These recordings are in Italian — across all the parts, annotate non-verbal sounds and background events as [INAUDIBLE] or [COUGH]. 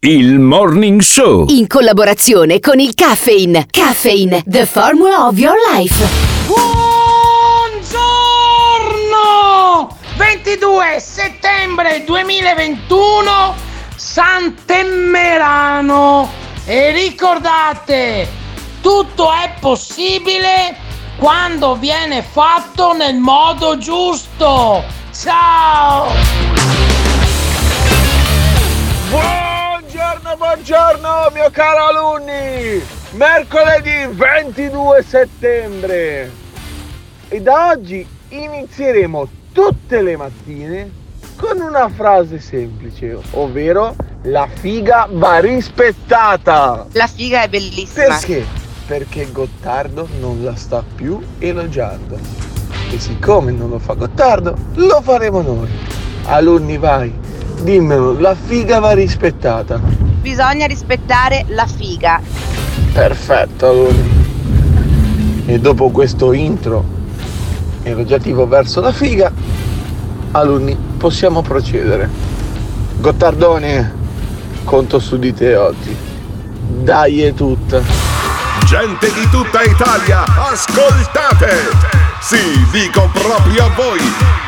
Il Morning Show. In collaborazione con il Caffeine. Caffeine, the formula of your life. Buongiorno! 22 settembre 2021, Sant'Emmerano. E ricordate, tutto è possibile quando viene fatto nel modo giusto. Ciao! Buongiorno, buongiorno mio caro alunni! Mercoledì 22 settembre e da oggi inizieremo tutte le mattine con una frase semplice, ovvero la figa va rispettata. La figa è bellissima. Perché? Perché Gottardo non la sta più elogiando. E siccome non lo fa Gottardo, lo faremo noi. Alunni vai, dimmelo, la figa va rispettata. Bisogna rispettare la figa. Perfetto, alunni. E dopo questo intro elogiativo verso la figa, alunni, possiamo procedere. Gottardone, conto su di te oggi. Dai è tutta. Gente di tutta Italia, ascoltate! Sì, dico proprio a voi!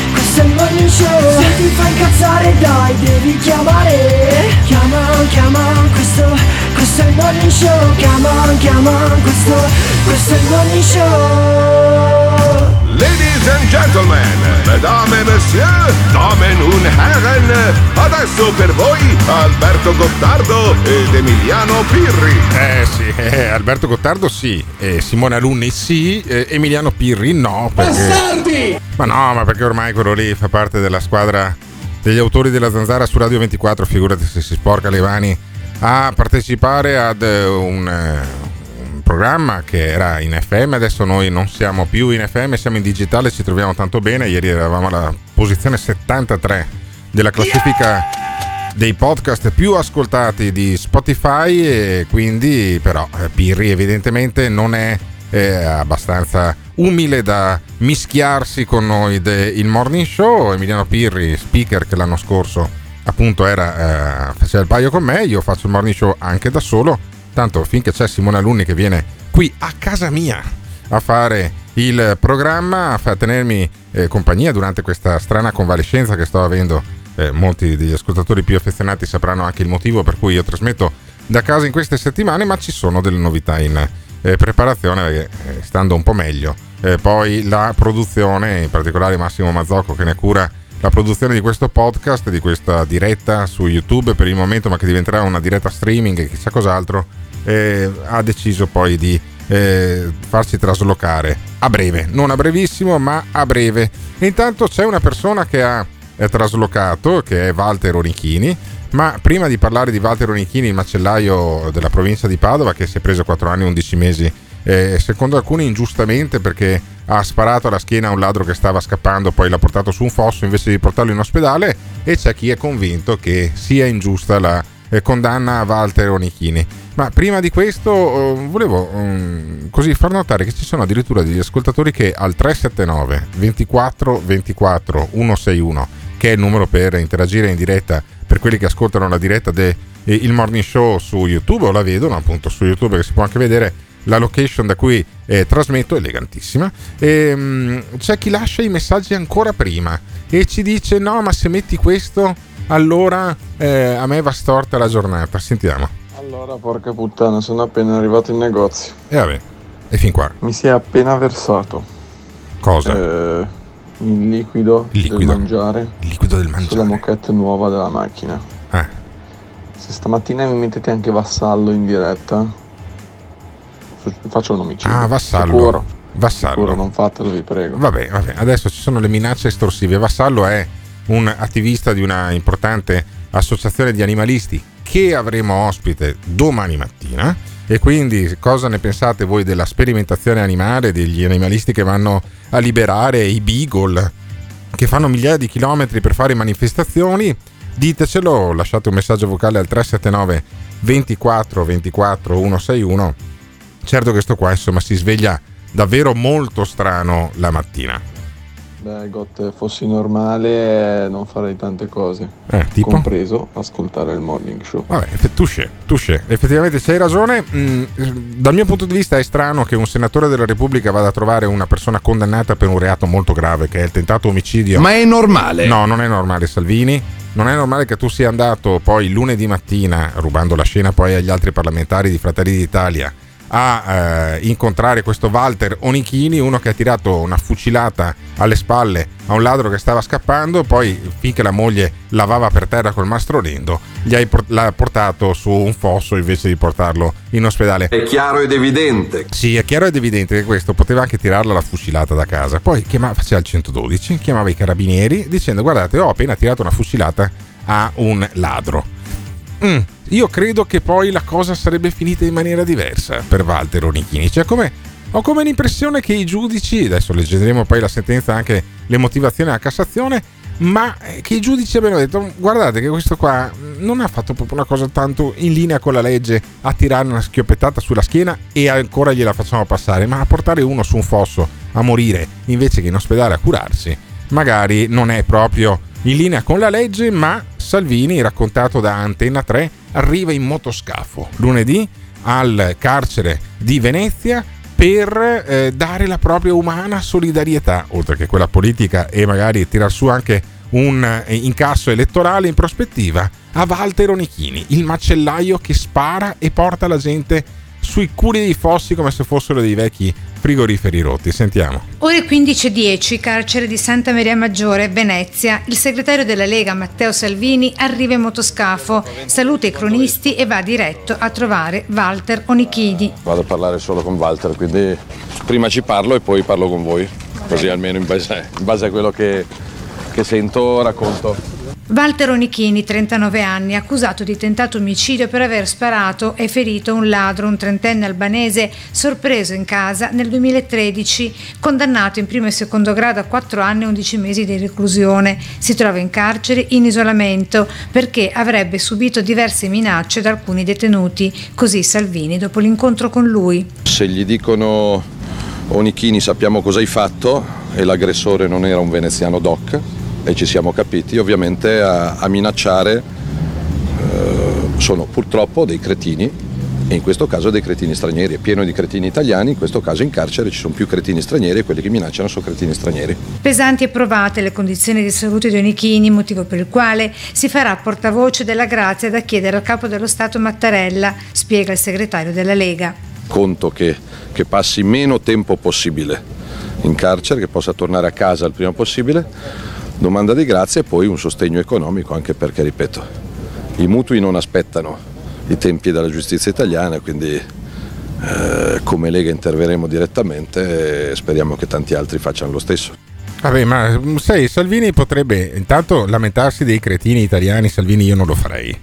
è il morning show. Se ti fa incazzare dai, devi chiamare. Chiama, chiama, questo, questo è il morning show. Chiama, chiama, questo, questo è il morning show. Ladies and gentlemen, mesdames et messieurs, damen und herren, adesso per voi Alberto Gottardo ed Emiliano Pirri. Eh sì, eh, Alberto Gottardo sì, eh, Simone Alunni sì, eh, Emiliano Pirri no. Perché... Ma no, ma perché ormai quello lì fa parte della squadra degli autori della zanzara su Radio 24, figurati se si sporca le mani a partecipare ad eh, un, eh, un programma che era in FM, adesso noi non siamo più in FM, siamo in digitale, ci troviamo tanto bene, ieri eravamo alla posizione 73 della classifica dei podcast più ascoltati di Spotify e quindi però eh, Pirri evidentemente non è eh, abbastanza umile da mischiarsi con noi del Morning Show. Emiliano Pirri, speaker che l'anno scorso appunto era, eh, faceva il paio con me, io faccio il Morning Show anche da solo, tanto finché c'è Simone Alunni che viene qui a casa mia a fare il programma, a tenermi eh, compagnia durante questa strana convalescenza che sto avendo. Eh, molti degli ascoltatori più affezionati sapranno anche il motivo per cui io trasmetto da casa in queste settimane, ma ci sono delle novità in eh, preparazione eh, stando un po' meglio. Eh, poi la produzione, in particolare Massimo Mazzocco che ne cura la produzione di questo podcast, di questa diretta su YouTube per il momento, ma che diventerà una diretta streaming e chissà cos'altro, eh, ha deciso poi di eh, farsi traslocare a breve, non a brevissimo, ma a breve. Intanto c'è una persona che ha eh, traslocato, che è Walter Onichini. Ma prima di parlare di Walter Onichini, il macellaio della provincia di Padova, che si è preso 4 anni e 11 mesi, eh, secondo alcuni ingiustamente perché ha sparato alla schiena a un ladro che stava scappando, poi l'ha portato su un fosso invece di portarlo in ospedale, e c'è chi è convinto che sia ingiusta la eh, condanna Walter Onichini. Ma prima di questo eh, volevo um, così far notare che ci sono addirittura degli ascoltatori che al 379 24 24 161, che è il numero per interagire in diretta per quelli che ascoltano la diretta del eh, Morning Show su YouTube o la vedono appunto su YouTube che si può anche vedere la location da cui eh, trasmetto, elegantissima. E, um, c'è chi lascia i messaggi ancora prima e ci dice no ma se metti questo allora eh, a me va storta la giornata. Sentiamo. Allora, porca puttana, sono appena arrivato in negozio. E vabbè, e fin qua. Mi si è appena versato Cosa? eh, il liquido, Il liquido. del mangiare Il liquido del sulla mangiare. moquette nuova della macchina. Eh, Se stamattina mi mettete anche Vassallo in diretta, faccio un omicidio. Ah, Vassallo. Sicuro. Vassallo. Sicuro, non fatelo, vi prego. Vabbè, vabbè, adesso ci sono le minacce estorsive. Vassallo è un attivista di una importante associazione di animalisti che avremo ospite domani mattina. E quindi cosa ne pensate voi della sperimentazione animale, degli animalisti che vanno a liberare i beagle, che fanno migliaia di chilometri per fare manifestazioni? Ditecelo, lasciate un messaggio vocale al 379 24 24 161. Certo che sto qua insomma si sveglia davvero molto strano la mattina. Beh, Got, fossi normale non farei tante cose. Eh, tipo? Compreso ascoltare il morning show. Vabbè, touché, touché. Effettivamente c'hai ragione. Mm, dal mio punto di vista è strano che un senatore della Repubblica vada a trovare una persona condannata per un reato molto grave che è il tentato omicidio. Ma è normale? No, non è normale, Salvini. Non è normale che tu sia andato poi lunedì mattina, rubando la scena poi agli altri parlamentari di Fratelli d'Italia, a eh, incontrare questo Walter Onichini, uno che ha tirato una fucilata alle spalle a un ladro che stava scappando, poi finché la moglie lavava per terra col mastrolendo, gli hai l'ha portato su un fosso invece di portarlo in ospedale. È chiaro ed evidente. Sì, è chiaro ed evidente che questo poteva anche tirarla la fucilata da casa. Poi chiamava, faceva il 112, chiamava i carabinieri dicendo guardate ho appena tirato una fucilata a un ladro. Mm, io credo che poi la cosa sarebbe finita in maniera diversa per Walter Onichini. Cioè, come, ho come l'impressione che i giudici, adesso leggeremo poi la sentenza, anche le motivazioni della Cassazione, ma che i giudici abbiano detto: guardate che questo qua non ha fatto proprio una cosa tanto in linea con la legge a tirare una schioppettata sulla schiena e ancora gliela facciamo passare, ma a portare uno su un fosso a morire invece che in ospedale a curarsi, magari non è proprio in linea con la legge, ma Salvini, raccontato da Antenna 3, arriva in motoscafo lunedì al carcere di Venezia per eh, dare la propria umana solidarietà, oltre che quella politica e magari tirar su anche un eh, incasso elettorale in prospettiva, a Walter Onichini, il macellaio che spara e porta la gente sui culi dei fossi come se fossero dei vecchi frigoriferi rotti. Sentiamo. Ore 15.10, carcere di Santa Maria Maggiore, Venezia. Il segretario della Lega, Matteo Salvini, arriva in motoscafo, saluta i cronisti e va diretto a trovare Walter Onichini. Vado a parlare solo con Walter, quindi prima ci parlo e poi parlo con voi, così almeno in base, in base a quello che, che sento racconto. Walter Onichini, 39 anni, accusato di tentato omicidio per aver sparato e ferito un ladro, un trentenne albanese, sorpreso in casa nel 2013, condannato in primo e secondo grado a 4 anni e 11 mesi di reclusione. Si trova in carcere in isolamento perché avrebbe subito diverse minacce da alcuni detenuti, così Salvini dopo l'incontro con lui. Se gli dicono Onichini sappiamo cosa hai fatto e l'aggressore non era un veneziano doc, e ci siamo capiti, ovviamente a, a minacciare eh, sono purtroppo dei cretini e in questo caso dei cretini stranieri, è pieno di cretini italiani, in questo caso in carcere ci sono più cretini stranieri e quelli che minacciano sono cretini stranieri. Pesanti e provate le condizioni di salute di Onichini, motivo per il quale si farà portavoce della grazia da chiedere al capo dello Stato Mattarella, spiega il segretario della Lega. Conto che, che passi meno tempo possibile in carcere, che possa tornare a casa il prima possibile, domanda di grazia e poi un sostegno economico, anche perché, ripeto, i mutui non aspettano i tempi della giustizia italiana, quindi eh, come Lega interveremo direttamente e speriamo che tanti altri facciano lo stesso. Vabbè, ma sai, Salvini potrebbe intanto lamentarsi dei cretini italiani, Salvini io non lo farei,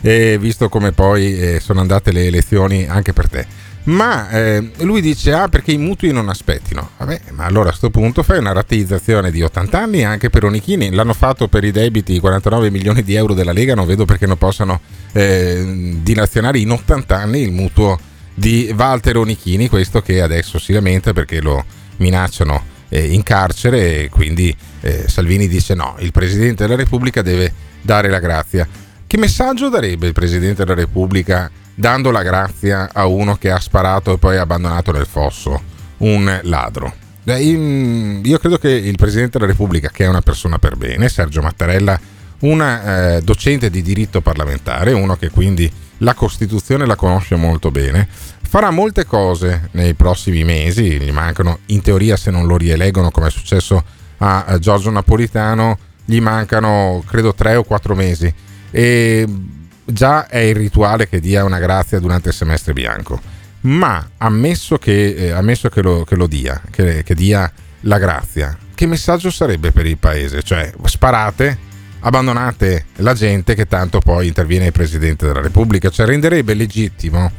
e visto come poi eh, sono andate le elezioni anche per te. Ma eh, lui dice: Ah, perché i mutui non aspettino. Vabbè, ma allora a questo punto fai una rateizzazione di 80 anni anche per Onichini. L'hanno fatto per i debiti 49 milioni di euro della Lega. Non vedo perché non possano eh, dilazionare in 80 anni il mutuo di Walter Onichini. Questo che adesso si lamenta perché lo minacciano eh, in carcere. E quindi eh, Salvini dice: No, il presidente della Repubblica deve dare la grazia. Che messaggio darebbe il presidente della Repubblica? Dando la grazia a uno che ha sparato e poi abbandonato nel fosso un ladro. Io credo che il Presidente della Repubblica, che è una persona per bene, Sergio Mattarella, un eh, docente di diritto parlamentare, uno che quindi la Costituzione la conosce molto bene, farà molte cose nei prossimi mesi, gli mancano in teoria se non lo rieleggono come è successo a Giorgio Napolitano, gli mancano credo tre o quattro mesi e già è il rituale che dia una grazia durante il semestre bianco. Ma ammesso che, eh, ammesso che, lo, che lo, dia, che, che dia la grazia, che messaggio sarebbe per il paese? Cioè, sparate, abbandonate la gente che tanto poi interviene il Presidente della Repubblica, cioè renderebbe legittimo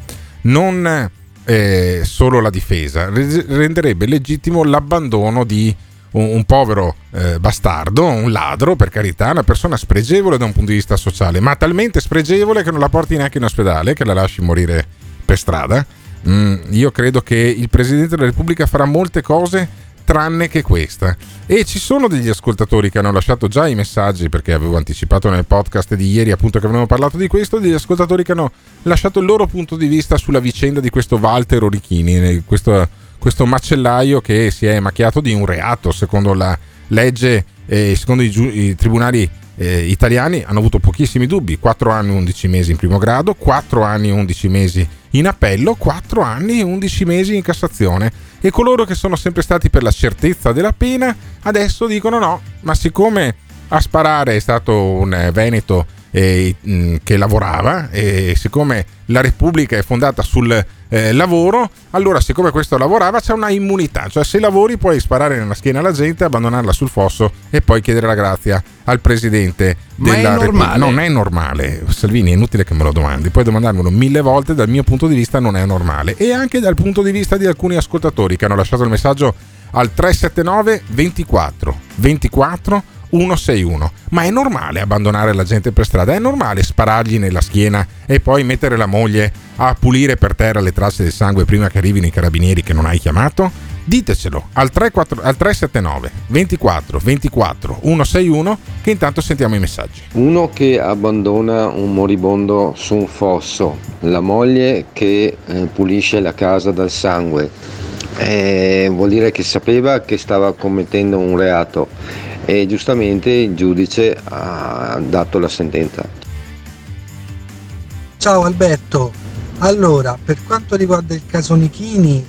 non eh, solo la difesa, renderebbe legittimo l'abbandono di un, un povero eh, bastardo, un ladro, per carità, una persona spregevole da un punto di vista sociale, ma talmente spregevole che non la porti neanche in ospedale, che la lasci morire per strada. Mm, io credo che il Presidente della Repubblica farà molte cose tranne che questa. E ci sono degli ascoltatori che hanno lasciato già i messaggi, perché avevo anticipato nel podcast di ieri appunto che avevamo parlato di questo, degli ascoltatori che hanno lasciato il loro punto di vista sulla vicenda di questo Walter Orichini, questo, questo macellaio che si è macchiato di un reato secondo la legge e secondo i, giu- i tribunali eh, italiani hanno avuto pochissimi dubbi, 4 anni e 11 mesi in primo grado, 4 anni e 11 mesi in appello, 4 anni e 11 mesi in Cassazione. E coloro che sono sempre stati per la certezza della pena adesso dicono no, ma siccome a sparare è stato un Veneto eh, che lavorava e siccome la Repubblica è fondata sul eh, lavoro, allora siccome questo lavorava c'è una immunità, cioè se lavori puoi sparare nella schiena alla gente, abbandonarla sul fosso e poi chiedere la grazia al Presidente Ma della è Repubblica. Non è normale, Salvini è inutile che me lo domandi, puoi domandarmelo mille volte, dal mio punto di vista non è normale. E anche dal punto di vista di alcuni ascoltatori che hanno lasciato il messaggio al 379 24 24 161. Ma è normale abbandonare la gente per strada? È normale sparargli nella schiena e poi mettere la moglie a pulire per terra le tracce del sangue prima che arrivino i carabinieri che non hai chiamato? Ditecelo al, 34, al 379 24 24 161 che intanto sentiamo i messaggi. Uno che abbandona un moribondo su un fosso, la moglie che eh, pulisce la casa dal sangue, eh, vuol dire che sapeva che stava commettendo un reato e giustamente il giudice ha dato la sentenza. Ciao Alberto, allora per quanto riguarda il caso Nichini,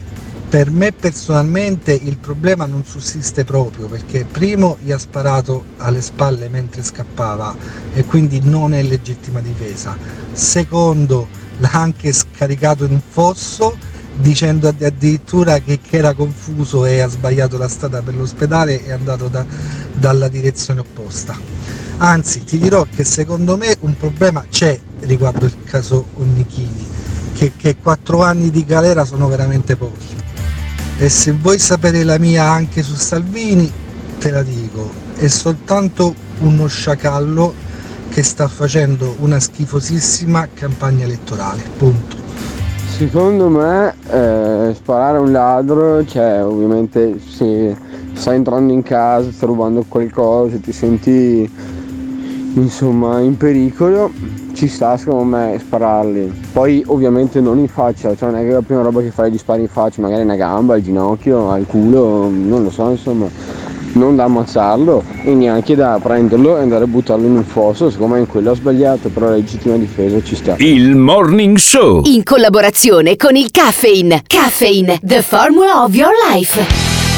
per me personalmente il problema non sussiste proprio perché primo gli ha sparato alle spalle mentre scappava e quindi non è legittima difesa, secondo l'ha anche scaricato in un fosso dicendo addirittura che, che, era confuso e ha sbagliato la strada per l'ospedale e è andato da, dalla direzione opposta. Anzi, ti dirò che secondo me un problema c'è riguardo il caso Onnichini, che, che 4 anni di galera sono veramente pochi. E se vuoi sapere la mia anche su Salvini, te la dico, è soltanto uno sciacallo che sta facendo una schifosissima campagna elettorale. Punto. Secondo me eh, sparare a un ladro, cioè ovviamente se stai entrando in casa, stai rubando qualcosa, ti senti insomma in pericolo, ci sta secondo me spararli. Poi ovviamente non in faccia, cioè non è che la prima roba che fai è di sparare in faccia, magari una gamba, al ginocchio, al culo, non lo so insomma non da ammazzarlo e neanche da prenderlo e andare a buttarlo in un fosso, siccome in quello ha sbagliato, però la legittima difesa ci sta. Il Morning Show. In collaborazione con il Caffeine. Caffeine, the formula of your life.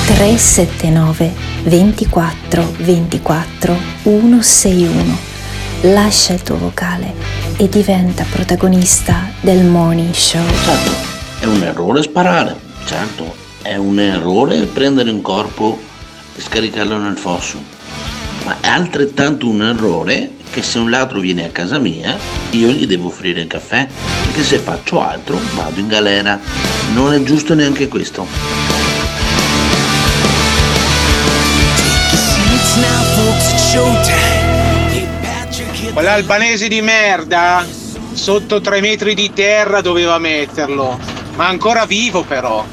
379 24 24 161. Lascia il tuo vocale e diventa protagonista del Morning Show. Certo, è un errore sparare, certo, è un errore prendere un corpo e scaricarlo nel fosso. Ma è altrettanto un errore che se un ladro viene a casa mia io gli devo offrire il caffè, perché se faccio altro vado in galera. Non è giusto neanche questo. Quell'albanese di merda sotto tre metri di terra doveva metterlo, ma ancora vivo però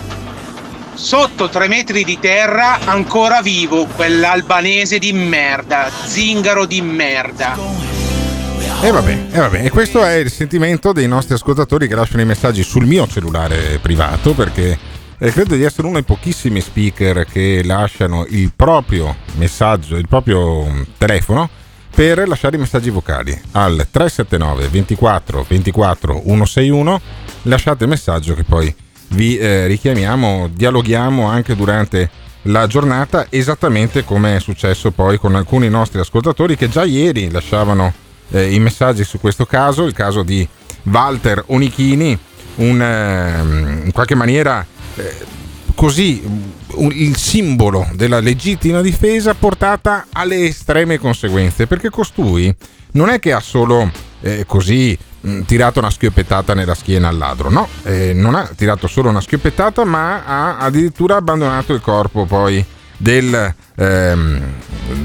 sotto tre metri di terra, ancora vivo, quell'albanese di merda, zingaro di merda. E vabbè, e vabbè, e questo è il sentimento dei nostri ascoltatori che lasciano i messaggi sul mio cellulare privato perché eh, credo di essere uno dei pochissimi speaker che lasciano il proprio messaggio, il proprio mm, telefono per lasciare i messaggi vocali al 379 24 24 161 lasciate il messaggio che poi vi eh, richiamiamo, dialoghiamo anche durante la giornata, esattamente come è successo poi con alcuni nostri ascoltatori che già ieri lasciavano eh, i messaggi su questo caso, il caso di Walter Onichini, un, ehm, in qualche maniera eh, così un- il simbolo della legittima difesa portata alle estreme conseguenze, perché costui non è che ha solo eh, così tirato una schioppettata nella schiena al ladro, no, eh, non ha tirato solo una schioppettata, ma ha addirittura abbandonato il corpo poi del, ehm,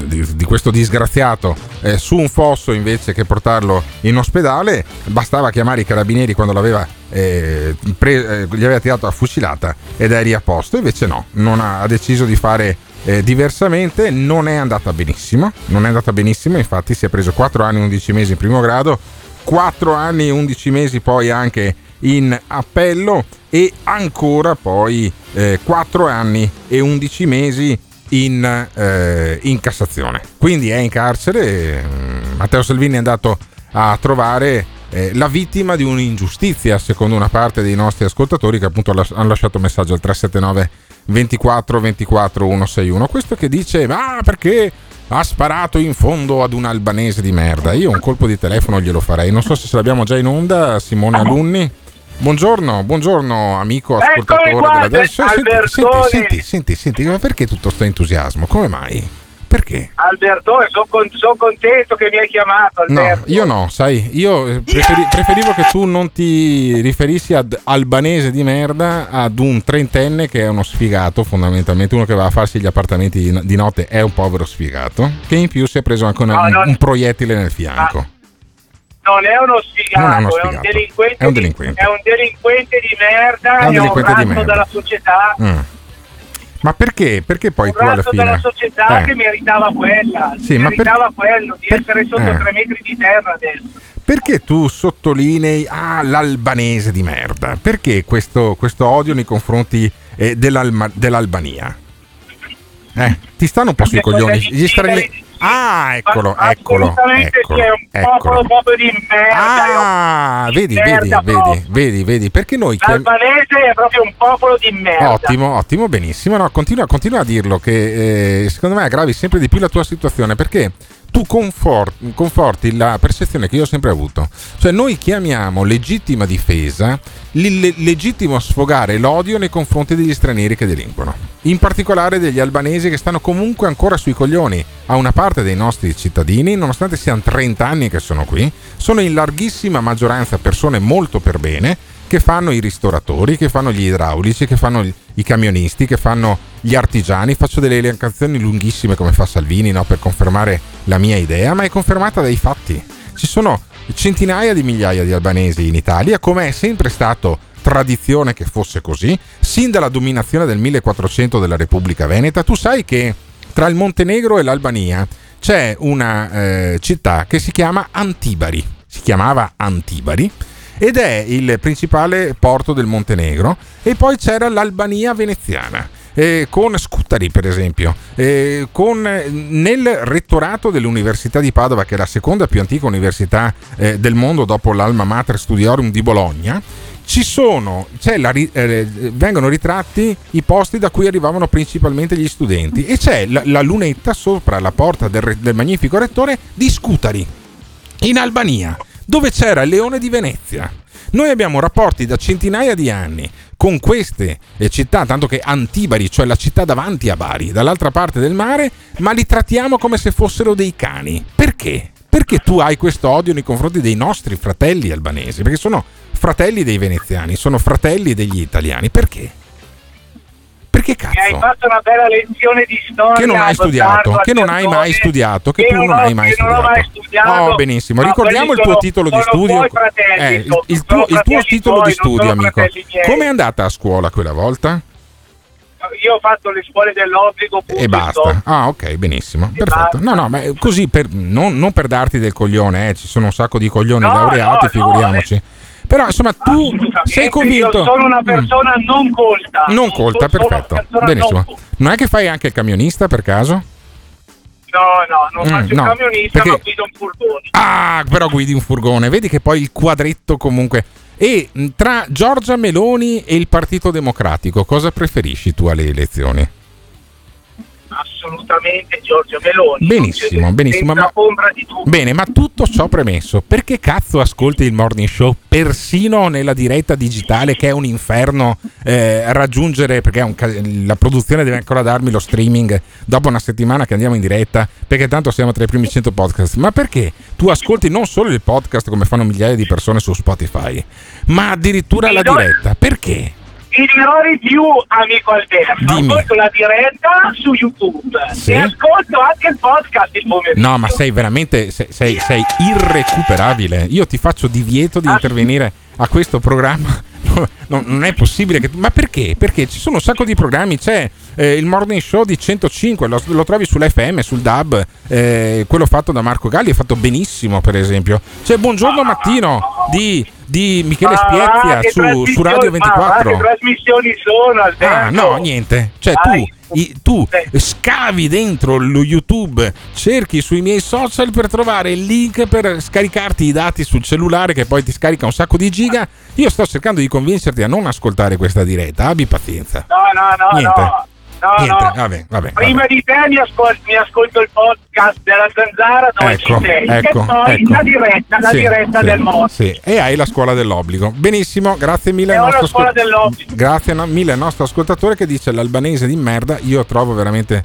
di, di questo disgraziato eh, su un fosso invece che portarlo in ospedale. Bastava chiamare i carabinieri quando l'aveva eh, pre- eh, gli aveva tirato a fucilata ed eri a posto. Invece no, ha, ha deciso di fare eh, diversamente. Non è andata benissimo. Non è andata benissimo. Infatti, si è preso 4 anni e 11 mesi in primo grado, 4 anni e 11 mesi poi anche in appello e ancora poi eh, 4 anni e 11 mesi in, eh, in Cassazione. Quindi è in carcere. eh, Matteo Salvini è andato a trovare eh, la vittima di un'ingiustizia, secondo una parte dei nostri ascoltatori che appunto hanno lasciato messaggio al 379 24 24 161. Questo che dice: Ma perché ha sparato in fondo ad un albanese di merda? Io un colpo di telefono glielo farei. Non so se ce l'abbiamo già in onda, Simone Alunni. Buongiorno, buongiorno amico ascoltatore qua, della Adesso senti, senti, senti, senti, ma perché tutto questo entusiasmo? Come mai? Perché? Albertone, sono contento che mi hai chiamato. No, Alberto. io no, sai, io preferi- preferivo che tu non ti riferissi ad albanese di merda, ad un trentenne che è uno sfigato, fondamentalmente, uno che va a farsi gli appartamenti di, notte è un povero sfigato, che in più si è preso anche una- No, un, no. un proiettile nel fianco. Non è uno sfigato, Non è uno è, un sfigato, delinquente è un delinquente. è un delinquente di merda, È un è un di merda. della società, Mm. Ma perché? Perché poi tu alla fine... della società Eh. che meritava quella, Sì, ma per- meritava quello, di per- essere sotto eh. tre metri di terra adesso. Perché tu sottolinei ah, l'albanese di merda? Perché questo, questo odio nei confronti eh, dell'Albania? Eh, ti stanno un po' sui coglioni gli stranieri. Ah, eccolo, eccolo, eccolo, eccolo. proprio di merda. Ah, di vedi, vedi, vedi, vedi, vedi, perché noi chiam- L'albanese è proprio un popolo di merda. Ottimo, ottimo, benissimo. No, continua, continua a dirlo che eh, secondo me aggravi sempre di più la tua situazione perché tu confor- conforti la percezione che io ho sempre avuto. Cioè noi chiamiamo legittima difesa il le- legittimo sfogare l'odio nei confronti degli stranieri che delinquono. In particolare degli albanesi che stanno comunque ancora sui coglioni a una parte dei nostri cittadini, nonostante siano 30 anni che sono qui, sono in larghissima maggioranza persone molto per bene che fanno i ristoratori, che fanno gli idraulici, che fanno i camionisti, che fanno gli artigiani. Faccio delle elencazioni lunghissime come fa Salvini no? per confermare la mia idea, ma è confermata dai fatti. Ci sono centinaia di migliaia di albanesi in Italia, come è sempre stato tradizione che fosse così, sin dalla dominazione del 1400 della Repubblica Veneta. Tu sai che tra il Montenegro e l'Albania c'è una eh, città che si chiama Antibari, si chiamava Antibari ed è il principale porto del Montenegro e poi c'era l'Albania veneziana. eh, con Scutari per esempio, eh, con, eh, nel rettorato dell'Università di Padova, che è la seconda più antica università eh, del mondo dopo l'Alma Mater Studiorum di Bologna, sono, la eh, vengono ritratti i posti da cui arrivavano principalmente gli studenti e c'è la, la lunetta sopra la porta del, del magnifico rettore di Scutari, in Albania, dove c'era il leone di Venezia. Noi abbiamo rapporti da centinaia di anni con queste città, tanto che Antibari, cioè la città davanti a Bari, dall'altra parte del mare, ma li trattiamo come se fossero dei cani. Perché? Perché tu hai questo odio nei confronti dei nostri fratelli albanesi? Perché sono fratelli dei veneziani, sono fratelli degli italiani. Perché? Perché Mi hai cazzo? fatto una bella lezione di storia. Che non hai studiato, che non hai mai studiato, che tu non hai mai che non ho mai studiato. Oh, benissimo. Ma Ricordiamo il tuo titolo di studio. fratelli, Eh, il, sono- il tuo, il tuo titolo tuoi, di studio, amico. Come è andata a scuola quella volta? Io ho fatto le scuole dell'obbligo. punto, E basta. Ah, ok, benissimo. Perfetto. No, no, ma così per, non, non per darti del coglione, eh, ci sono un sacco di coglioni No, laureati, no, figuriamoci. Però insomma, tu sei convinto. Io sono una Mm. persona non colta. Non colta, Sono perfetto. Benissimo. non. Non è che fai anche il camionista per caso? No, no, non Mm, faccio no, il camionista, perché- ma guido un furgone. Ah, però guidi un furgone. Vedi che poi il quadretto comunque. E mh, tra Giorgia Meloni e il Partito Democratico, cosa preferisci tu alle elezioni? Assolutamente Giorgio Meloni. Benissimo, benissimo, ma-. Bene, ma tutto ciò premesso, perché cazzo ascolti il morning show persino nella diretta digitale che è un inferno eh, raggiungere, perché un la produzione deve ancora darmi lo streaming dopo una settimana che andiamo in diretta, perché tanto siamo tra i primi 100 podcast, ma perché tu ascolti non solo il podcast come fanno migliaia di persone su Spotify, ma addirittura la diretta? Perché? Ti dirò di più, amico Alberto. Dimmi. Ascolto la diretta su YouTube Sì. e ascolto anche il podcast il pomeriggio. No, ma sei veramente sei, sei- sei irrecuperabile. Io ti faccio divieto di Ah, intervenire a questo programma. [LAUGHS] No, non è possibile che. Ma perché? Perché ci sono un sacco di programmi. C'è eh, il morning show di 105, lo, lo trovi sull'FM, sul DAB. eh, quello fatto da Marco Galli è fatto benissimo, per esempio. C'è Buongiorno Mattino di, di Michele Spiezia Ah, che su, su Radio ma- ma 24. che trasmissioni sono, Alberto? Ah, no, niente. Cioè, tu, i- tu scavi dentro lo YouTube, cerchi sui miei social per trovare il link per scaricarti i dati sul cellulare che poi ti scarica un sacco di giga. Io sto cercando di convincerti a non ascoltare questa diretta. Abbi pazienza. No, no, no, Niente. no. No, Niente. no. Vabbè, vabbè. Prima di te mi ascolto, mi ascolto il podcast della Zanzara dove Ecco, ci sei ecco, e poi ecco. la diretta, la Sì, diretta sì, del mondo. sì. E hai la scuola dell'obbligo. Benissimo, grazie mille al nostro scuola ascol- dell'obbligo. Grazie mille al nostro ascoltatore che dice l'albanese di merda. Io trovo veramente.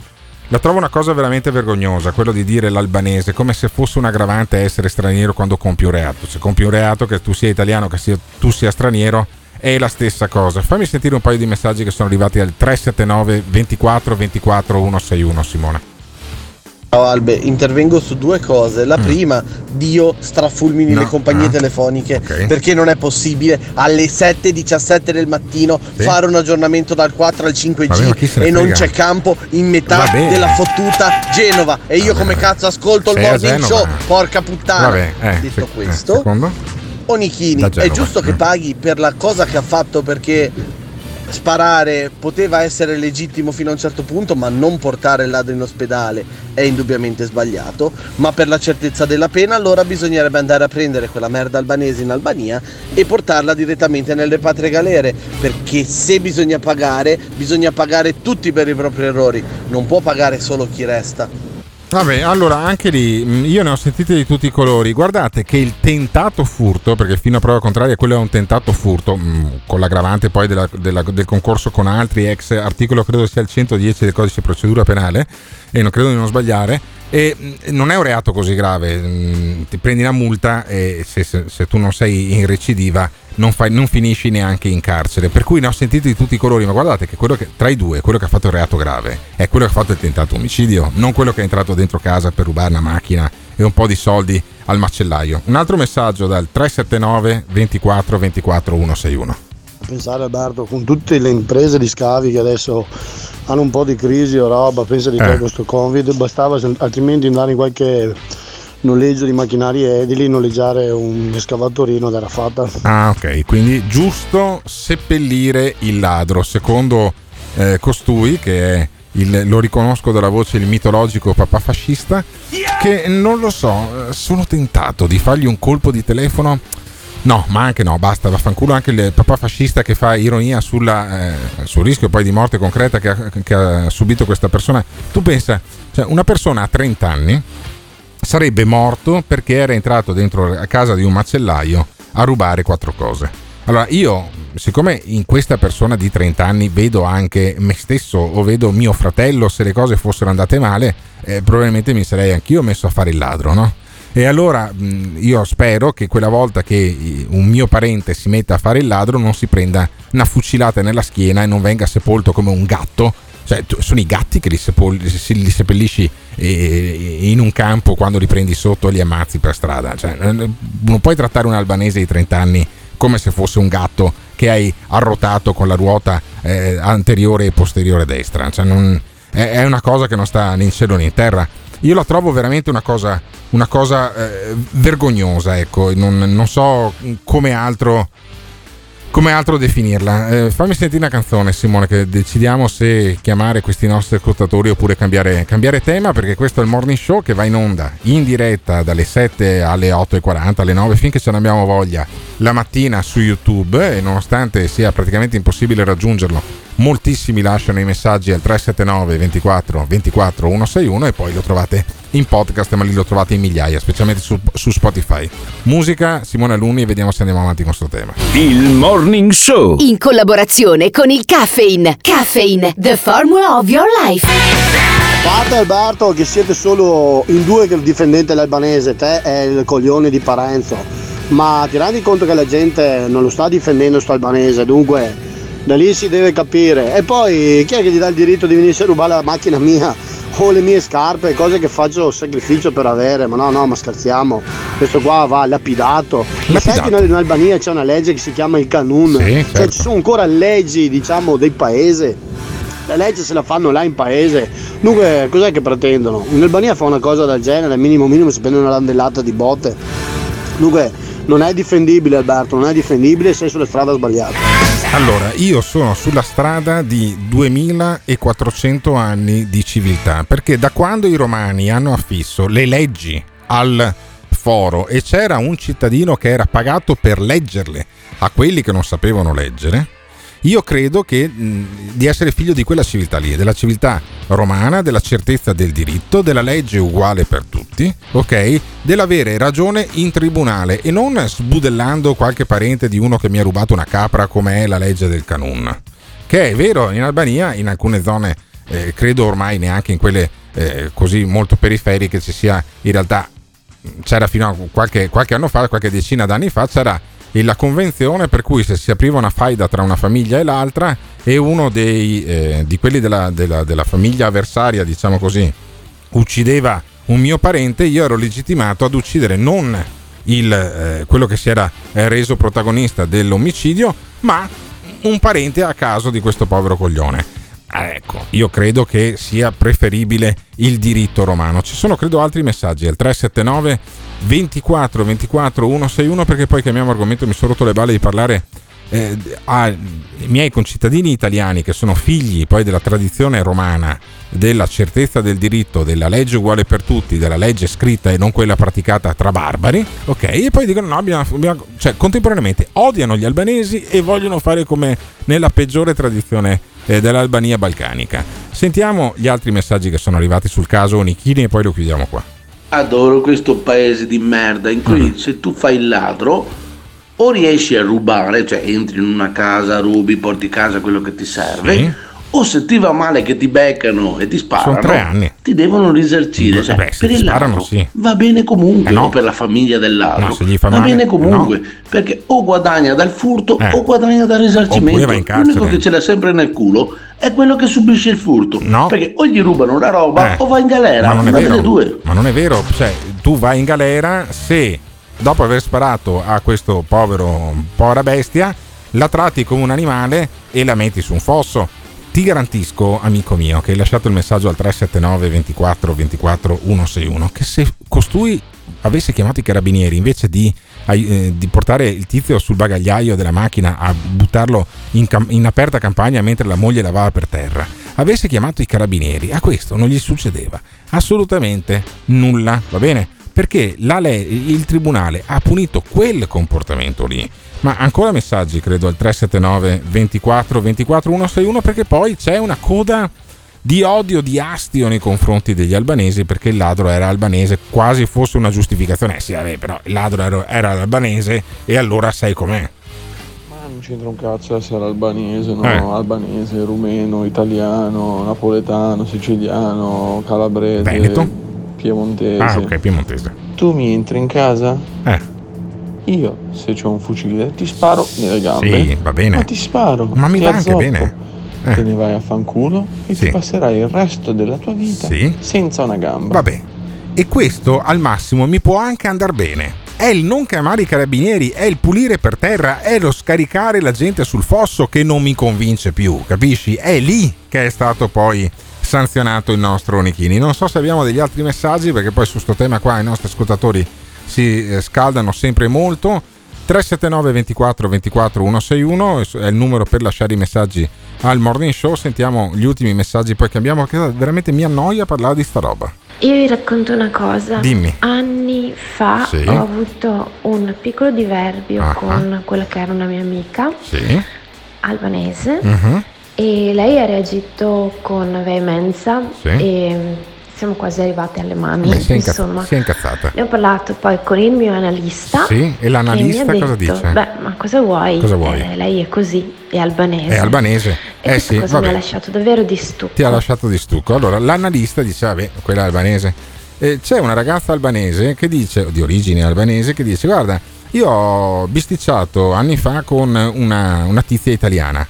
La trovo una cosa veramente vergognosa, quello di dire l'albanese, come se fosse un aggravante essere straniero quando compi un reato. Se compi un reato, che tu sia italiano, che sia- tu sia straniero, è la stessa cosa. Fammi sentire un paio di messaggi che sono arrivati al 379 24 24 161, Simone. Ciao Albe, intervengo su due cose. La prima, Dio strafulmini Mm. No, le compagnie ah, telefoniche ok. perché non è possibile alle 7.17 del mattino Sì. fare un aggiornamento dal 4 al 5G Vabbè, e non frega? c'è campo in metà Vabbè. della fottuta Genova. E io come cazzo ascolto il Sei a morning show? Porca puttana. Vabbè, eh, Detto se- questo, eh, secondo? Onichini, Da è giusto che paghi per la cosa che ha fatto perché sparare poteva essere legittimo fino a un certo punto, ma non portare il ladro in ospedale è indubbiamente sbagliato. Ma per la certezza della pena, allora bisognerebbe andare a prendere quella merda albanese in Albania e portarla direttamente nelle patrie galere. Perché se bisogna pagare, bisogna pagare tutti per i propri errori, non può pagare solo chi resta. Vabbè, allora anche lì mh, io ne ho sentite di tutti i colori. Guardate che il tentato furto, perché fino a prova contraria quello è un tentato furto, mh, con l'aggravante poi della- della- del concorso con altri ex articolo, credo sia il 110 del codice di procedura penale, e non credo di non sbagliare. E mh, non è un reato così grave, ti prendi una multa e se, se- se tu non sei in recidiva non, fai- non finisci neanche in carcere. Per cui ne ho sentiti di tutti i colori, ma guardate che, quello che tra i due, quello che ha fatto il reato grave è quello che ha fatto il tentato omicidio, non quello che è entrato dentro casa per rubare una macchina e un po' di soldi al macellaio. Un altro messaggio dal 379 24 24 161. Pensare Alberto, con tutte le imprese di scavi che adesso hanno un po' di crisi o roba, pensa di Eh. questo Covid, bastava altrimenti andare in qualche noleggio di macchinari edili, noleggiare un escavatorino ed era fatta. Ah, ok, quindi giusto seppellire il ladro, secondo eh, costui, che è il, lo riconosco dalla voce il mitologico papà fascista, che non lo so, eh, sono tentato di fargli un colpo di telefono. No, ma anche no, basta, vaffanculo anche il papà fascista che fa ironia sulla, eh, sul rischio poi di morte concreta che ha, che ha subito questa persona. Tu pensa, cioè una persona a 30 anni sarebbe morto perché era entrato dentro a casa di un macellaio a rubare quattro cose. Allora io, siccome in questa persona di 30 anni vedo anche me stesso o vedo mio fratello, se le cose fossero andate male, eh, probabilmente mi sarei anch'io messo a fare il ladro, no? E allora mh, io spero che quella volta che eh, un mio parente si metta a fare il ladro non si prenda una fucilata nella schiena e non venga sepolto come un gatto. Cioè, tu- sono i gatti che li, sepol- li seppellisci eh, in un campo quando li prendi sotto e li ammazzi per strada. Cioè, eh, non puoi trattare un albanese di 30 anni come se fosse un gatto che hai arrotato con la ruota eh, anteriore e posteriore destra. Cioè, non- è, è una cosa che non sta né in cielo né in terra. Io la trovo veramente una cosa, una cosa eh, vergognosa, ecco, non, non so come altro, come altro definirla. Eh, fammi sentire una canzone, Simone, che decidiamo se chiamare questi nostri ascoltatori oppure cambiare, cambiare tema, perché questo è il morning show che va in onda in diretta dalle 7 alle 8.40, alle 9, finché ce ne abbiamo voglia, la mattina su YouTube e nonostante sia praticamente impossibile raggiungerlo moltissimi lasciano i messaggi al 379 24 24 161 e poi lo trovate in podcast, ma lì lo trovate in migliaia, specialmente su, su Spotify. Musica, Simone Alunni, vediamo se andiamo avanti con questo tema. Il Morning Show. In collaborazione con il Caffeine. Caffeine, the formula of your life. A parte Alberto che siete solo in due che difendete l'albanese, te e il coglione di Parenzo, ma ti rendi conto che la gente non lo sta difendendo sto albanese, dunque da lì si deve capire. E poi chi è che gli dà il diritto di venirsi a rubare la macchina mia o le mie scarpe, cose che faccio sacrificio per avere? Ma no, no, ma scherziamo, questo qua va lapidato. Ma sai che in Albania c'è una legge che si chiama il Canun, Sì, cioè certo. ci sono ancora leggi, diciamo, del paese. La legge se la fanno là in paese. Dunque, cos'è che pretendono? In Albania fa una cosa del genere, minimo minimo si prende una landellata di botte. Dunque, non è difendibile Alberto, non è difendibile, sei sulla strada sbagliata. Allora, io sono sulla strada di 2400 anni di civiltà, perché da quando i romani hanno affisso le leggi al foro e c'era un cittadino che era pagato per leggerle a quelli che non sapevano leggere, io credo che, mh, di essere figlio di quella civiltà lì, della civiltà romana, della certezza del diritto, della legge uguale per tutti, ok? Dell'avere ragione in tribunale e non sbudellando qualche parente di uno che mi ha rubato una capra come è la legge del Canun. Che è vero, in Albania, in alcune zone, eh, credo ormai neanche in quelle eh, così molto periferiche ci sia in realtà c'era fino a qualche, qualche anno fa, qualche decina d'anni fa, c'era la convenzione per cui se si apriva una faida tra una famiglia e l'altra e uno dei, eh, di quelli della, della- della famiglia avversaria, diciamo così, uccideva un mio parente, io ero legittimato ad uccidere non il, eh, quello che si era eh, reso protagonista dell'omicidio, ma un parente a caso di questo povero coglione. Ah, Ecco, io credo che sia preferibile il diritto romano. Ci sono credo altri messaggi al 379 24 24 161 perché poi cambiamo argomento, mi sono rotto le balle di parlare eh, ai miei concittadini italiani che sono figli poi della tradizione romana, della certezza del diritto, della legge uguale per tutti, della legge scritta e non quella praticata tra barbari, ok? E poi dicono no, abbiamo, abbiamo- cioè contemporaneamente odiano gli albanesi e vogliono fare come nella peggiore tradizione eh, dell'Albania balcanica. Sentiamo gli altri messaggi che sono arrivati sul caso Onichini e poi lo chiudiamo qua. Adoro questo paese di merda in cui se tu fai il ladro o riesci a rubare, cioè entri in una casa, rubi, porti a casa quello che ti serve, Sì. O se ti va male che ti beccano e ti sparano, Sono tre anni. ti devono risarcire. Cioè, Beh, per il sparano, sì. va bene comunque, Eh no. per la famiglia del ladro, No, va male, bene comunque, no. perché o guadagna dal furto Eh. o guadagna dal risarcimento. L'unico che ce l'ha sempre nel culo è quello che subisce il furto, No. perché o gli rubano la roba Eh. o va in galera, Ma non è vero. Ma non è vero, cioè tu vai in galera se dopo aver sparato a questo povero povera bestia la tratti come un animale e la metti su un fosso. Ti garantisco, amico mio, che hai lasciato il messaggio al 379 24 24 161 che se costui avesse chiamato i carabinieri invece di, eh, di portare il tizio sul bagagliaio della macchina a buttarlo in, cam- in aperta campagna mentre la moglie lavava per terra, avesse chiamato i carabinieri, a questo non gli succedeva assolutamente nulla, va bene? Perché le- il tribunale ha punito quel comportamento lì. Ma ancora messaggi, credo, al 379 24 24 161 perché poi c'è una coda di odio, di astio nei confronti degli albanesi perché il ladro era albanese, quasi fosse una giustificazione. Eh sì, vabbè, però il ladro era, albanese e allora sai com'è. Ma non c'entra un cazzo essere albanese, no? Eh. Albanese, rumeno, italiano, napoletano, siciliano, calabrese, Veneto? piemontese. Ah, ok, piemontese. Tu mi entri in casa? Eh. Io, se c'ho un fucile, ti sparo nelle gambe. Sì, va bene. Ma ti sparo. Ma mi va anche azzoppo. bene. Eh. Te ne vai a fanculo e Sì. ti passerai il resto della tua vita Sì. senza una gamba. Vabbè. E questo al massimo mi può anche andare bene. È il non chiamare i carabinieri, è il pulire per terra, è lo scaricare la gente sul fosso che non mi convince più, capisci? È lì che è stato poi sanzionato il nostro Onichini. Non so se abbiamo degli altri messaggi perché poi su questo tema qua i nostri ascoltatori si eh, scaldano sempre molto. 379 24 24 161 è il numero per lasciare i messaggi al morning show. Sentiamo gli ultimi messaggi, poi cambiamo. Che veramente mi annoia parlare di sta roba. Io vi racconto una cosa. Dimmi. Anni fa Sì. ho avuto un piccolo diverbio Ah. con quella che era una mia amica Sì. albanese Mhm. e lei ha reagito con veemenza Sì. e siamo quasi arrivati alle mani. Beh, si, è insomma, si è incazzata. ne ho parlato poi con il mio analista. Sì, e l'analista ha cosa detto, dice? Beh, ma cosa vuoi? Cosa vuoi? Eh, lei è così, è albanese. È albanese. E Eh sì, cosa mi ha vabbè. lasciato davvero di stucco. Ti ha lasciato di stucco. Allora, l'analista dice: Vabbè, quella è albanese. E c'è una ragazza albanese che dice, di origine albanese, che dice: Guarda, io ho bisticciato anni fa con una, una tizia italiana.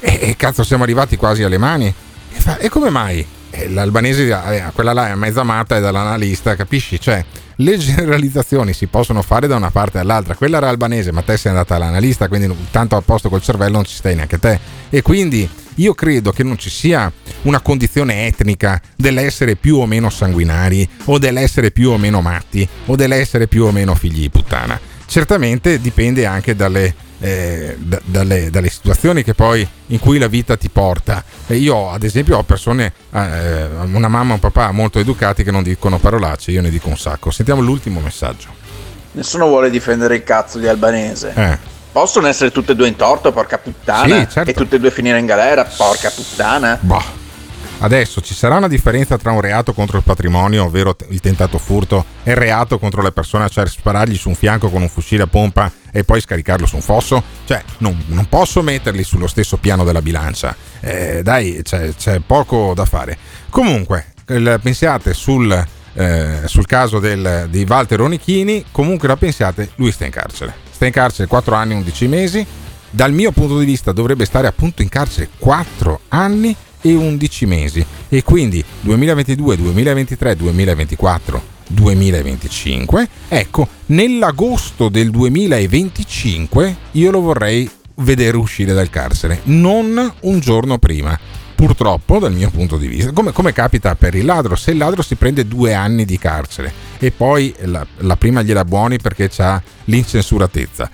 E, e cazzo, siamo arrivati quasi alle mani. E, fa, e come mai? E l'albanese, eh, quella là è mezza matta e dall'analista, capisci? Cioè, le generalizzazioni si possono fare da una parte all'altra. Quella era albanese, ma te sei andata all'analista, quindi tanto a posto col cervello non ci stai neanche te. E quindi io credo che non ci sia una condizione etnica dell'essere più o meno sanguinari, o dell'essere più o meno matti, o dell'essere più o meno figli di puttana. Certamente dipende anche dalle, eh, da- dalle, dalle situazioni che poi in cui la vita ti porta. E io, ad esempio, ho persone, eh, una mamma e un papà molto educati che non dicono parolacce, io ne dico un sacco. Sentiamo l'ultimo messaggio. Nessuno vuole difendere il cazzo di albanese. Eh. Possono essere tutte e due in torto, porca puttana. Sì, certo. E tutte e due finire in galera, porca puttana. Boh. Adesso ci sarà una differenza tra un reato contro il patrimonio, ovvero il tentato furto, e il reato contro le persone, cioè sparargli su un fianco con un fucile a pompa e poi scaricarlo su un fosso? Cioè, non, non posso metterli sullo stesso piano della bilancia. Eh, dai, c'è, c'è poco da fare. Comunque, pensiate sul, eh, sul caso del- di Walter Onichini, comunque la pensiate, lui sta in carcere. Sta in carcere 4 anni e 11 mesi. Dal mio punto di vista dovrebbe stare appunto in carcere 4 anni e 11 mesi e quindi 2022, 2023, 2024, 2025. Ecco, nell'agosto del 2025 io lo vorrei vedere uscire dal carcere, non un giorno prima. Purtroppo, dal mio punto di vista, come, come capita per il ladro, se il ladro si prende due anni di carcere e poi la, la prima gliela buoni perché ha l'incensuratezza,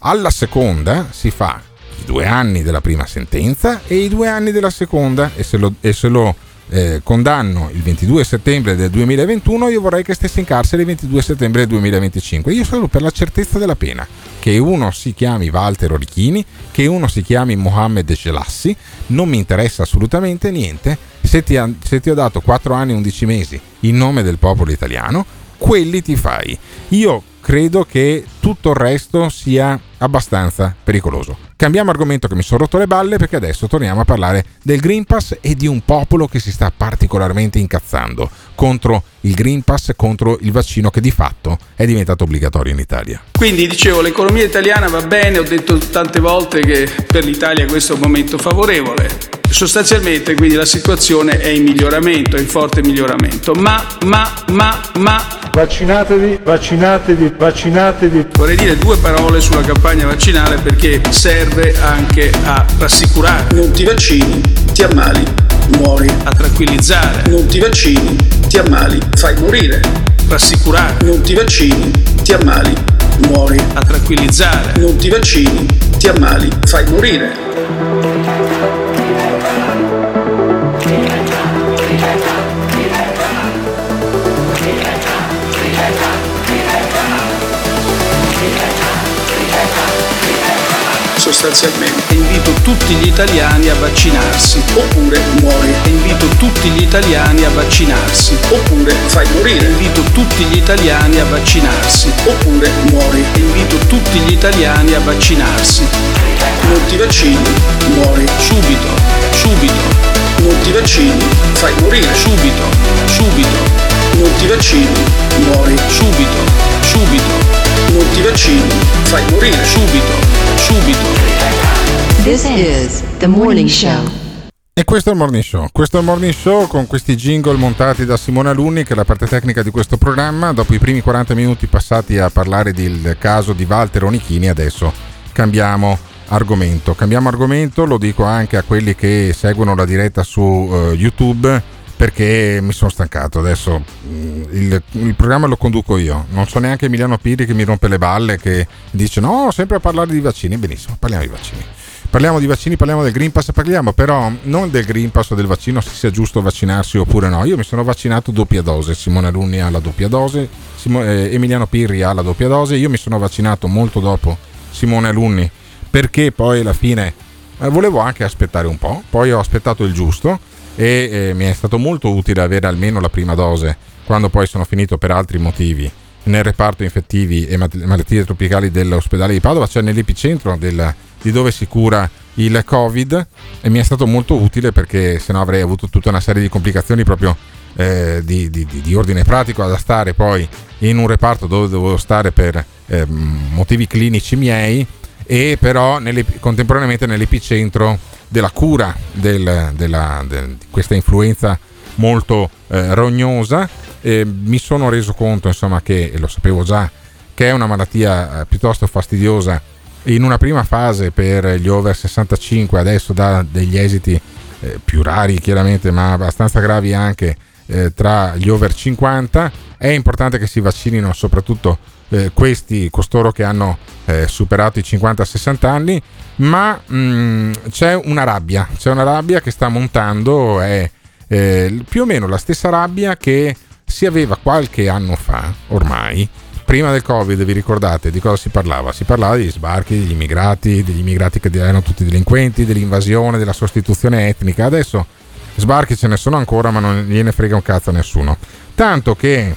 alla seconda si fa i due anni della prima sentenza e i due anni della seconda e se lo, e se lo, eh, condanno il 22 settembre del 2021 io vorrei che stesse in carcere il 22 settembre del 2025 io solo per la certezza della pena che uno si chiami Walter Orichini che uno si chiami Mohammed Gelassi non mi interessa assolutamente niente. Se ti, se ti ho dato 4 anni e 11 mesi in nome del popolo italiano quelli ti fai io credo che tutto il resto sia abbastanza pericoloso. Cambiamo argomento che mi sono rotto le balle perché adesso torniamo a parlare del Green Pass e di un popolo che si sta particolarmente incazzando contro il Green Pass, contro il vaccino che di fatto è diventato obbligatorio in Italia. Quindi dicevo, l'economia italiana va bene, ho detto tante volte che per l'Italia questo è un momento favorevole. Sostanzialmente quindi la situazione è in miglioramento, è in forte miglioramento. Ma, ma, ma, ma... Vaccinatevi, vaccinatevi, vaccinatevi. Vorrei dire due parole sulla campagna vaccinale perché serve anche a rassicurare. Non ti vaccini, ti ammali, muori. A tranquillizzare. Non ti vaccini, ti ammali, fai morire. Rassicurare. Non ti vaccini, ti ammali, muori. A tranquillizzare. Non ti vaccini, ti ammali, fai morire. Sostanzialmente invito tutti gli italiani a vaccinarsi oppure muori. Invito tutti gli italiani a vaccinarsi oppure fai morire. Invito tutti gli italiani a vaccinarsi oppure muori. Invito tutti gli italiani a vaccinarsi. Non ti vaccini, muori subito, subito. Non ti vaccini, fai morire subito, subito. Non ti vaccini, muori subito, subito. Non ti vaccini, fai morire subito, subito. This is the morning show. E questo è il Morning Show. Questo è il Morning Show con questi jingle montati da Simone Alunni, che è la parte tecnica di questo programma. Dopo i primi 40 minuti passati a parlare del caso di Walter Onichini, adesso cambiamo argomento. Cambiamo argomento, lo dico anche a quelli che seguono la diretta su eh, YouTube perché mi sono stancato. Adesso mm, il, il programma lo conduco io. Non so neanche Emiliano Piri che mi rompe le balle, che dice no, sempre a parlare di vaccini. Benissimo, parliamo di vaccini. Parliamo di vaccini, parliamo del Green Pass, parliamo però non del Green Pass o del vaccino, se sia giusto vaccinarsi oppure no. Io mi sono vaccinato doppia dose, Simone Alunni ha la doppia dose, Simo- eh, Emiliano Pirri ha la doppia dose, io mi sono vaccinato molto dopo Simone Alunni perché poi alla fine eh, volevo anche aspettare un po', poi ho aspettato il giusto e eh, mi è stato molto utile avere almeno la prima dose quando poi sono finito per altri motivi. Nel reparto infettivi e malattie tropicali dell'ospedale di Padova, cioè nell'epicentro del, di dove si cura il Covid e mi è stato molto utile perché sennò avrei avuto tutta una serie di complicazioni proprio eh, di, di, di, ordine pratico da stare poi in un reparto dove dovevo stare per eh, motivi clinici miei e però nelle, contemporaneamente nell'epicentro della cura del, della, del, di questa influenza molto eh, rognosa. Eh, mi sono reso conto insomma che lo sapevo già che è una malattia eh, piuttosto fastidiosa in una prima fase per gli over 65 adesso dà degli esiti eh, più rari chiaramente ma abbastanza gravi anche eh, tra gli over 50 è importante che si vaccinino soprattutto eh, questi costoro che hanno eh, superato i 50-60 anni ma mh, mm, c'è una rabbia c'è una rabbia che sta montando è eh, più o meno la stessa rabbia che si aveva qualche anno fa ormai. Prima del covid vi ricordate di cosa si parlava? si parlava degli sbarchi degli immigrati degli immigrati che erano tutti delinquenti dell'invasione della sostituzione etnica. Adesso sbarchi ce ne sono ancora ma non gliene frega un cazzo a nessuno. Tanto che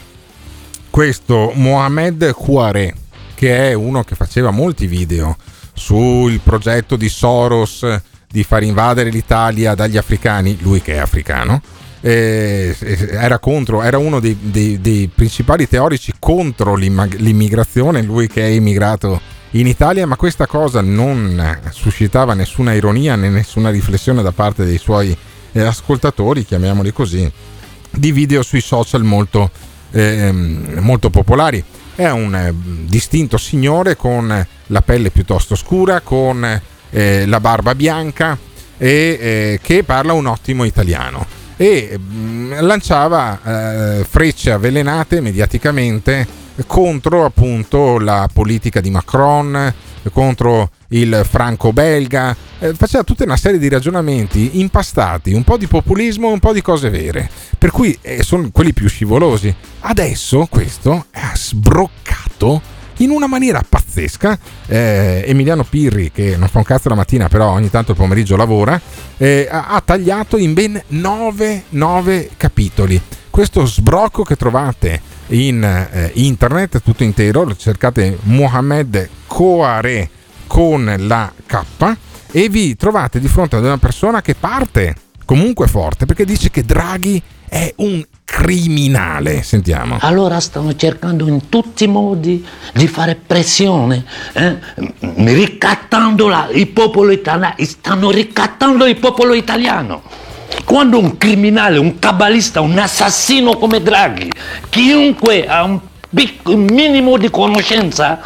questo Mohamed Kouare che è uno che faceva molti video sul progetto di Soros di far invadere l'Italia dagli africani lui che è africano eh, era, contro, era uno dei, dei, dei, principali teorici contro l'immigrazione, lui che è immigrato in Italia, ma questa cosa non suscitava nessuna ironia né nessuna riflessione da parte dei suoi eh, ascoltatori, chiamiamoli così, di video sui social molto, eh, molto popolari. È un eh, distinto signore con la pelle piuttosto scura, con eh, la barba bianca e eh, che parla un ottimo italiano e mh, mm, lanciava eh, frecce avvelenate mediaticamente contro appunto la politica di Macron, contro il franco-belga, eh, faceva tutta una serie di ragionamenti impastati, un po' di populismo e un po' di cose vere, per cui eh, sono quelli più scivolosi. Adesso questo ha sbroccato in una maniera pazzesca. Eh, Emiliano Pirri, che non fa un cazzo la mattina, però ogni tanto il pomeriggio lavora, eh, ha, tagliato in ben 9, 9 capitoli. Questo sbrocco che trovate in eh, internet tutto intero, cercate Mohamed Coare con la K e vi trovate di fronte ad una persona che parte comunque forte perché dice che Draghi è un criminale. Sentiamo. Allora stanno cercando in tutti i modi di fare pressione, eh? ricattando il popolo italiano, stanno ricattando il popolo italiano. Quando un criminale, un cabalista, un assassino come Draghi, chiunque ha un, pic- un minimo di conoscenza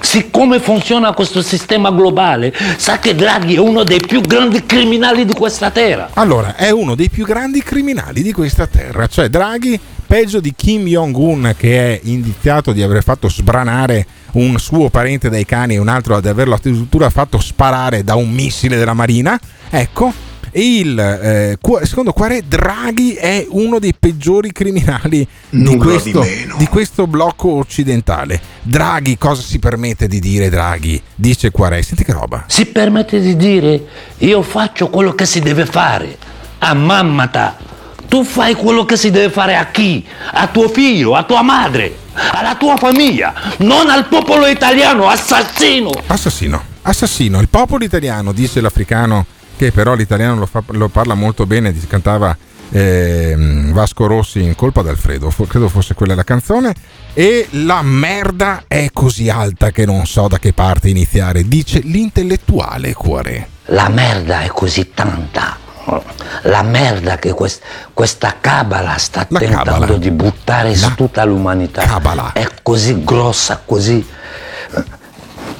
siccome funziona questo sistema globale, sa che Draghi è uno dei più grandi criminali di questa terra. Allora, è uno dei più grandi criminali di questa terra, cioè Draghi peggio di Kim Jong-un che è indiziato di aver fatto sbranare un suo parente dai cani e un altro di averlo addirittura fatto sparare da un missile della Marina. Ecco, il, eh, secondo Quare Draghi è uno dei peggiori criminali di questo, di, di questo, blocco occidentale. Draghi cosa si permette di dire Draghi? Dice Quare, senti che roba. Si permette di dire io faccio quello che si deve fare. A mammata. Tu fai quello che si deve fare a chi? A tuo figlio, a tua madre, alla tua famiglia, non al popolo italiano, assassino. Assassino, assassino. Il popolo italiano, dice l'africano che però l'italiano lo, fa, lo parla molto bene, cantava eh, Vasco Rossi in colpa d'Alfredo, credo fosse quella la canzone. E la merda è così alta che non so da che parte iniziare, dice l'intellettuale cuore. La merda è così tanta. La merda che quest, questa cabala sta la tentando cabala. di buttare la su tutta l'umanità cabala. è così grossa, così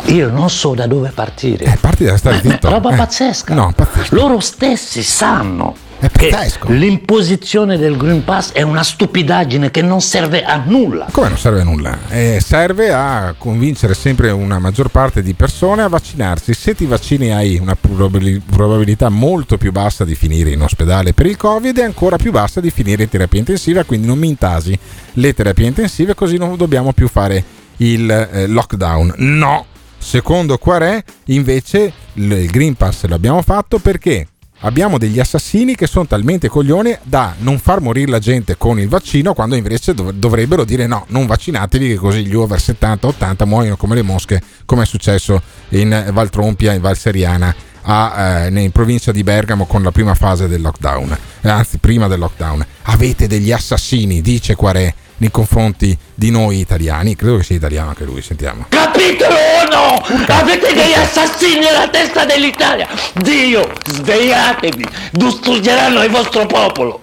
io non so da dove partire. Eh, parti da stare zitto. roba eh. pazzesca. No, pazzesco. Loro stessi sanno che l'imposizione del Green Pass è una stupidaggine che non serve a nulla. Come non serve a nulla? Eh, serve a convincere sempre una maggior parte di persone a vaccinarsi. Se ti vaccini hai una probabilità molto più bassa di finire in ospedale per il Covid e ancora più bassa di finire in terapia intensiva, quindi non mi intasi le terapie intensive così non dobbiamo più fare il eh, lockdown. No, Secondo Quarè, invece, il Green Pass l'abbiamo fatto perché abbiamo degli assassini che sono talmente coglioni da non far morire la gente con il vaccino quando invece dov- dovrebbero dire no, non vaccinatevi che così gli over 70-80 muoiono come le mosche come è successo in Valtrompia, in Val Seriana a, eh, in provincia di Bergamo con la prima fase del lockdown, eh, anzi prima del lockdown. Avete degli assassini, dice Quarè, nei confronti di noi italiani. Credo che sia italiano anche lui, sentiamo. Capitolo 1! Avete degli assassini nella testa dell'Italia! Dio, svegliatevi! Distruggeranno il vostro popolo!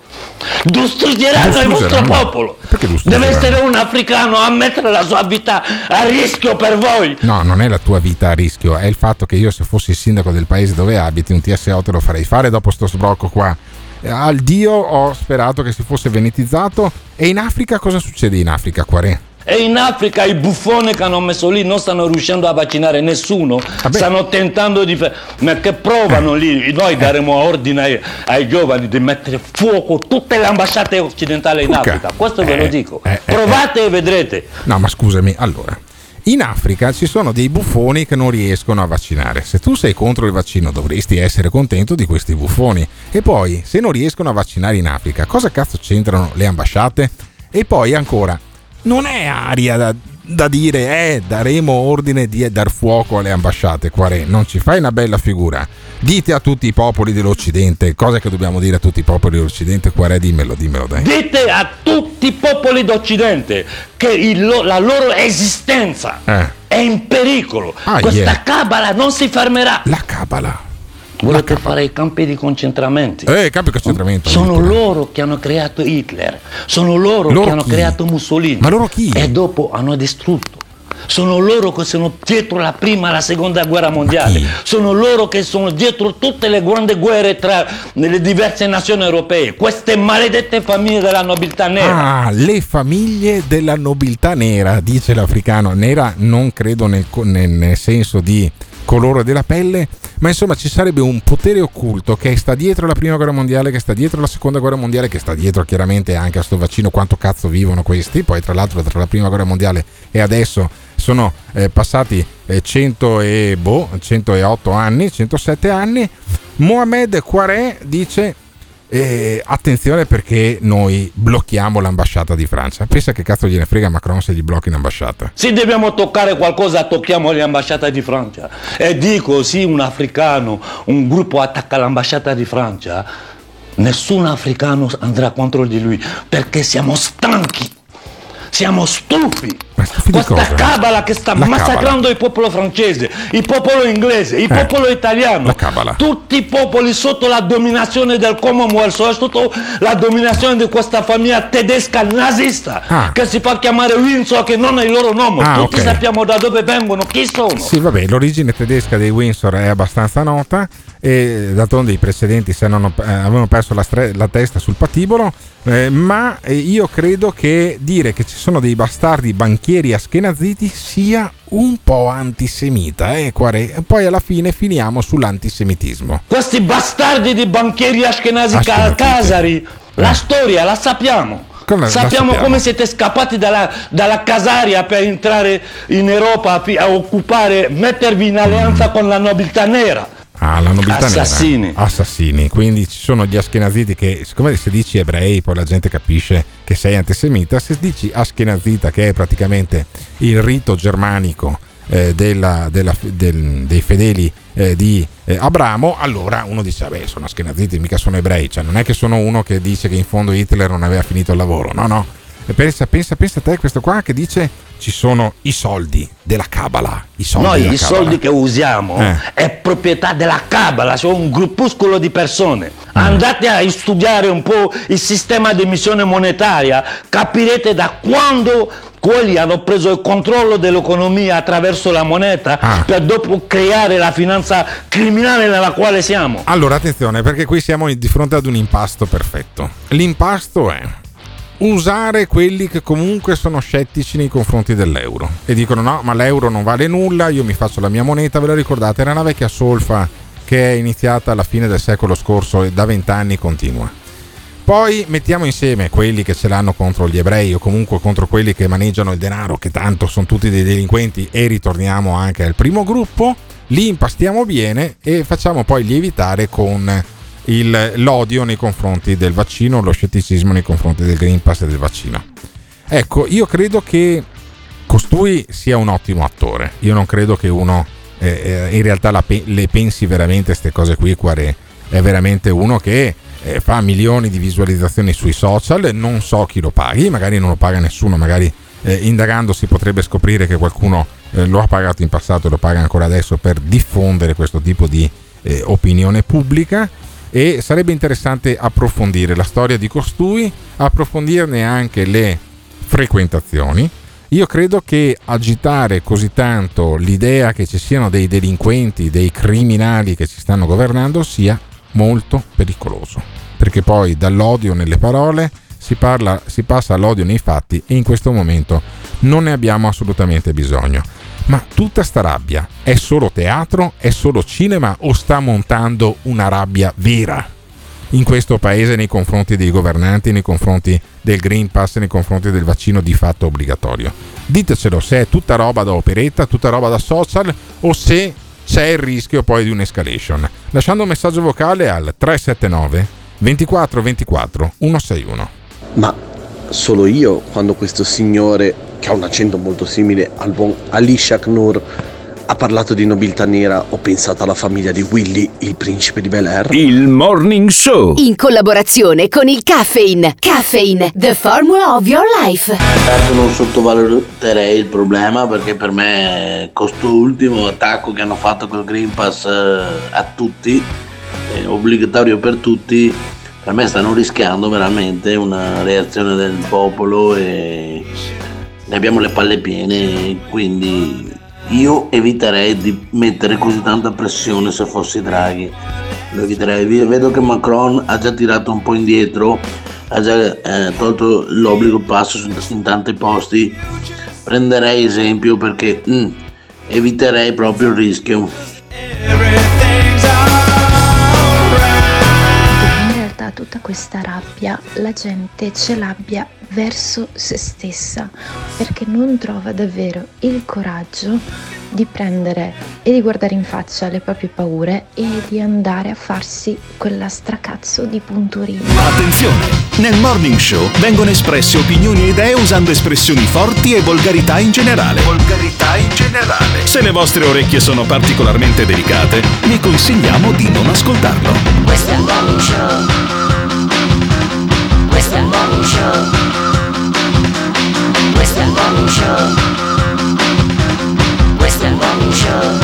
Distruggeranno il vostro popolo! Perché Deve essere un africano a mettere la sua vita a rischio per voi! No, non è la tua vita a rischio, è il fatto che io se fossi il sindaco del paese dove abiti un TSO te lo farei fare dopo sto sbrocco qua. Eh, Al Dio ho sperato che si fosse venetizzato e in Africa cosa succede in Africa, Quarè? E in Africa i buffoni che hanno messo lì non stanno riuscendo a vaccinare nessuno, stanno tentando di fare, ma che provano lì, noi daremo ordine ai, ai giovani di mettere fuoco tutte le ambasciate occidentali in. Africa, questo ve lo Eh, dico, eh, eh, provate e vedrete. No, ma scusami, allora. In Africa ci sono dei buffoni che non riescono a vaccinare. Se tu sei contro il vaccino dovresti essere contento di questi buffoni. E poi, se non riescono a vaccinare in Africa, cosa cazzo c'entrano le ambasciate? E poi ancora, non è aria da, da dire, eh, daremo ordine di dar fuoco alle ambasciate, Quarè, non ci fai una bella figura. Dite a tutti i popoli dell'Occidente, cosa che dobbiamo dire a tutti i popoli dell'Occidente, Quarè, dimmelo, dimmelo, dai. Dite a tutti i popoli d'Occidente che il la loro esistenza Eh. è in pericolo. Ah, Questa yeah. cabala non si fermerà. La cabala. Volete fare i campi di concentramento? Eh, campi di concentramento. Sono loro che hanno creato Hitler, sono loro, Loro che hanno chi? creato Mussolini. Ma loro chi? E dopo hanno distrutto. Sono loro che sono dietro la prima e la seconda guerra mondiale. Sono loro che sono dietro tutte le grandi guerre tra le diverse nazioni europee. Queste maledette famiglie della nobiltà nera. Ah, le famiglie della nobiltà nera, dice l'africano. Nera non credo nel- nel senso di colore della pelle, ma insomma ci sarebbe un potere occulto che sta dietro la prima guerra mondiale, che sta dietro la seconda guerra mondiale, che sta dietro chiaramente anche a sto vaccino, quanto cazzo vivono questi. Poi tra l'altro tra la prima guerra mondiale e adesso sono eh, passati eh, 100 e, boh, 108 anni, 107 anni. Mohamed Quaré dice eh, attenzione perché noi blocchiamo l'ambasciata di Francia. Pensa che cazzo gliene frega Macron se gli blocchi l'ambasciata. Se dobbiamo toccare qualcosa, tocchiamo le ambasciate di Francia. E dico, se un africano, un gruppo attacca l'ambasciata di Francia, nessun africano andrà contro di lui, perché siamo stanchi. Siamo stufi. Questa cosa? cabala che sta La massacrando il popolo francese, il popolo inglese, il Eh, popolo italiano. la cabala. Tutti i popoli sotto la dominazione del Commonwealth, sotto la dominazione di questa famiglia tedesca nazista, Ah. che si fa chiamare Windsor, che non è il loro nome. Ah, Tutti ok. sappiamo da dove vengono, chi sono. Sì, vabbè, l'origine tedesca dei Windsor è abbastanza nota e d'altronde i precedenti se non, eh, avevano perso la, stre- la testa sul patibolo, eh, ma eh, io credo che dire che ci sono dei bastardi banchieri askenaziti sia un po' antisemita, eh, Quarè? E poi alla fine finiamo sull'antisemitismo. Questi bastardi di banchieri ashkenazi Ashkenaziti. casari, la storia la sappiamo. Come sappiamo, sappiamo? come siete scappati dalla, dalla casaria per entrare in Europa a, a occupare, mettervi in alleanza con la nobiltà nera. Ah, la nobiltà nera. Assassini. Assassini. Quindi ci sono gli askenaziti che, siccome se dici ebrei, poi la gente capisce che sei antisemita. Se dici askenazita, che è praticamente il rito germanico eh, della- della- del- dei fedeli eh, di eh, Abramo, allora uno dice: Vabbè, sono askenaziti, mica sono ebrei. Cioè, non è che sono uno che dice che in fondo Hitler non aveva finito il lavoro. No, no. E pensa, pensa, pensa a te questo qua che dice ci sono i soldi della Cabala. I soldi Noi i Cabala. soldi che usiamo Eh. è proprietà della Cabala, cioè un gruppuscolo di persone. Mm. Andate a studiare un po' il sistema di emissione monetaria, capirete da quando quelli hanno preso il controllo dell'economia attraverso la moneta Ah. per dopo creare la finanza criminale nella quale siamo. Allora, attenzione, perché qui siamo di fronte ad un impasto perfetto. L'impasto è usare quelli che comunque sono scettici nei confronti dell'euro e dicono no, ma l'euro non vale nulla, io mi faccio la mia moneta, ve la ricordate? Era una vecchia solfa che è iniziata alla fine del secolo scorso e da vent'anni continua. Poi mettiamo insieme quelli che ce l'hanno contro gli ebrei o comunque contro quelli che maneggiano il denaro, che tanto sono tutti dei delinquenti, e ritorniamo anche al primo gruppo. Li impastiamo bene e facciamo poi lievitare con il, l'odio nei confronti del vaccino, lo scetticismo nei confronti del Green Pass e del vaccino. Ecco, io credo che costui sia un ottimo attore. Io non credo che uno eh, in realtà pe- le pensi veramente queste cose qui. Quare è veramente uno che eh, fa milioni di visualizzazioni sui social. Non so chi lo paghi, magari non lo paga nessuno, magari eh, indagando si potrebbe scoprire che qualcuno eh, lo ha pagato in passato e lo paga ancora adesso per diffondere questo tipo di eh, opinione pubblica e sarebbe interessante approfondire la storia di costui, approfondirne anche le frequentazioni. Io credo che agitare così tanto l'idea che ci siano dei delinquenti, dei criminali che ci stanno governando sia molto pericoloso, perché poi dall'odio nelle parole si, parla, si passa all'odio nei fatti e in questo momento non ne abbiamo assolutamente bisogno. Ma tutta sta rabbia è solo teatro, è solo cinema o sta montando una rabbia vera in questo paese nei confronti dei governanti, nei confronti del Green Pass, nei confronti del vaccino di fatto obbligatorio? Ditecelo se è tutta roba da operetta, tutta roba da social o se c'è il rischio poi di un'escalation. Lasciando un messaggio vocale al 379 24 24 161. Ma solo io, quando questo signore, che ha un accento molto simile al buon Ali Shaknur, ha parlato di nobiltà nera, ho pensato alla famiglia di Willy, il principe di Bel Air. Il Morning Show. In collaborazione con il Caffeine. Caffeine, the formula of your life. Certo non sottovaluterei il problema perché per me questo ultimo attacco che hanno fatto col Green Pass eh, a tutti, è obbligatorio per tutti, per me stanno rischiando veramente una reazione del popolo e ne abbiamo le palle piene, quindi io eviterei di mettere così tanta pressione se fossi Draghi. Lo eviterei. Vedo che Macron ha già tirato un po' indietro, ha già eh, tolto l'obbligo passo in tanti posti. Prenderei esempio perché mm, eviterei proprio il rischio. In realtà tutta questa rabbia la gente ce l'abbia verso se stessa perché non trova davvero il coraggio di prendere e di guardare in faccia le proprie paure e di andare a farsi quella stracazzo di punturino. Attenzione! Nel Morning Show vengono espresse opinioni e idee usando espressioni forti e volgarità in generale. Volgarità in generale. Se le vostre orecchie sono particolarmente delicate, vi consigliamo di non ascoltarlo. Questo è il morning show. Questo è il morning show. Il morning show. Questo è il morning show.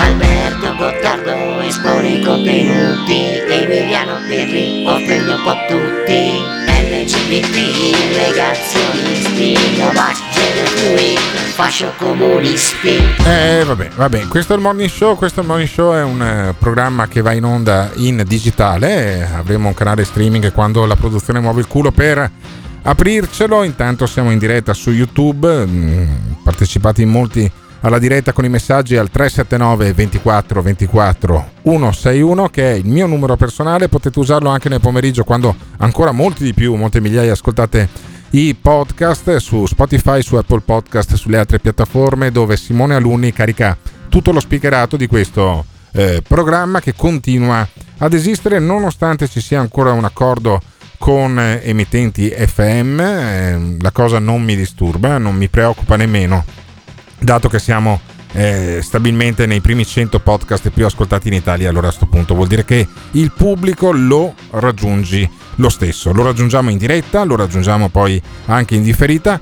Alberto Gottardo espone i contenuti. Emiliano Pirri offende un po' tutti. LGBT, negazionisti, fluid, fascio comunisti. Eh, vabbè, vabbè, questo è il Morning Show. Questo è Morning Show è un eh, programma che va in onda in digitale. Avremo un canale streaming quando la produzione muove il culo per aprircelo. Intanto siamo in diretta su YouTube. mm, partecipate in molti alla diretta con i messaggi al 379 24 24 161 che è il mio numero personale. Potete usarlo anche nel pomeriggio quando ancora molti di più, molte migliaia ascoltate i podcast su Spotify, su Apple Podcast, sulle altre piattaforme dove Simone Alunni carica tutto lo speakerato di questo eh, programma che continua ad esistere nonostante ci sia ancora un accordo con emittenti FM. eh, la cosa non mi disturba, non mi preoccupa nemmeno, dato che siamo eh, stabilmente nei primi 100 podcast più ascoltati in Italia, allora a questo punto vuol dire che il pubblico lo raggiungi lo stesso. Lo raggiungiamo in diretta, lo raggiungiamo poi anche in differita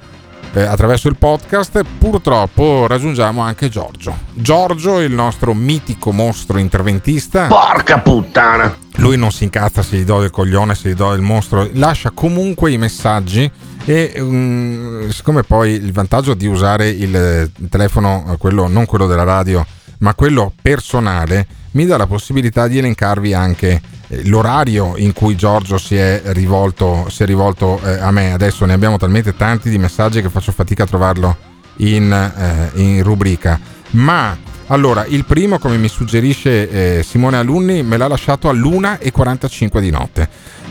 eh, attraverso il podcast. Purtroppo raggiungiamo anche Giorgio. Giorgio, il nostro mitico mostro interventista. Porca puttana! Lui non si incazza se gli do del coglione, se gli do del mostro, lascia comunque i messaggi e mm, siccome poi il vantaggio di usare il eh, telefono, eh, quello, non quello della radio, ma quello personale, mi dà la possibilità di elencarvi anche eh, l'orario in cui Giorgio si è rivolto, si è rivolto eh, a me. Adesso ne abbiamo talmente tanti di messaggi che faccio fatica a trovarlo in, eh, in rubrica. Ma Allora, il primo, come mi suggerisce eh, Simone Alunni, me l'ha lasciato all'1.45 di notte.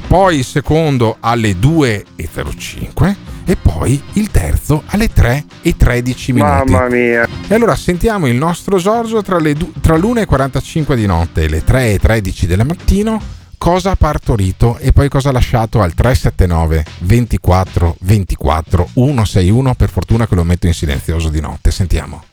Poi il secondo alle 2.05 e poi il terzo alle 3.13 minuti. Mamma mia. E allora sentiamo il nostro Giorgio tra, le du- tra l'1.45 di notte e le 3.13 del mattino cosa ha partorito e poi cosa ha lasciato al 379 24 24 161 per fortuna che lo metto in silenzioso di notte sentiamo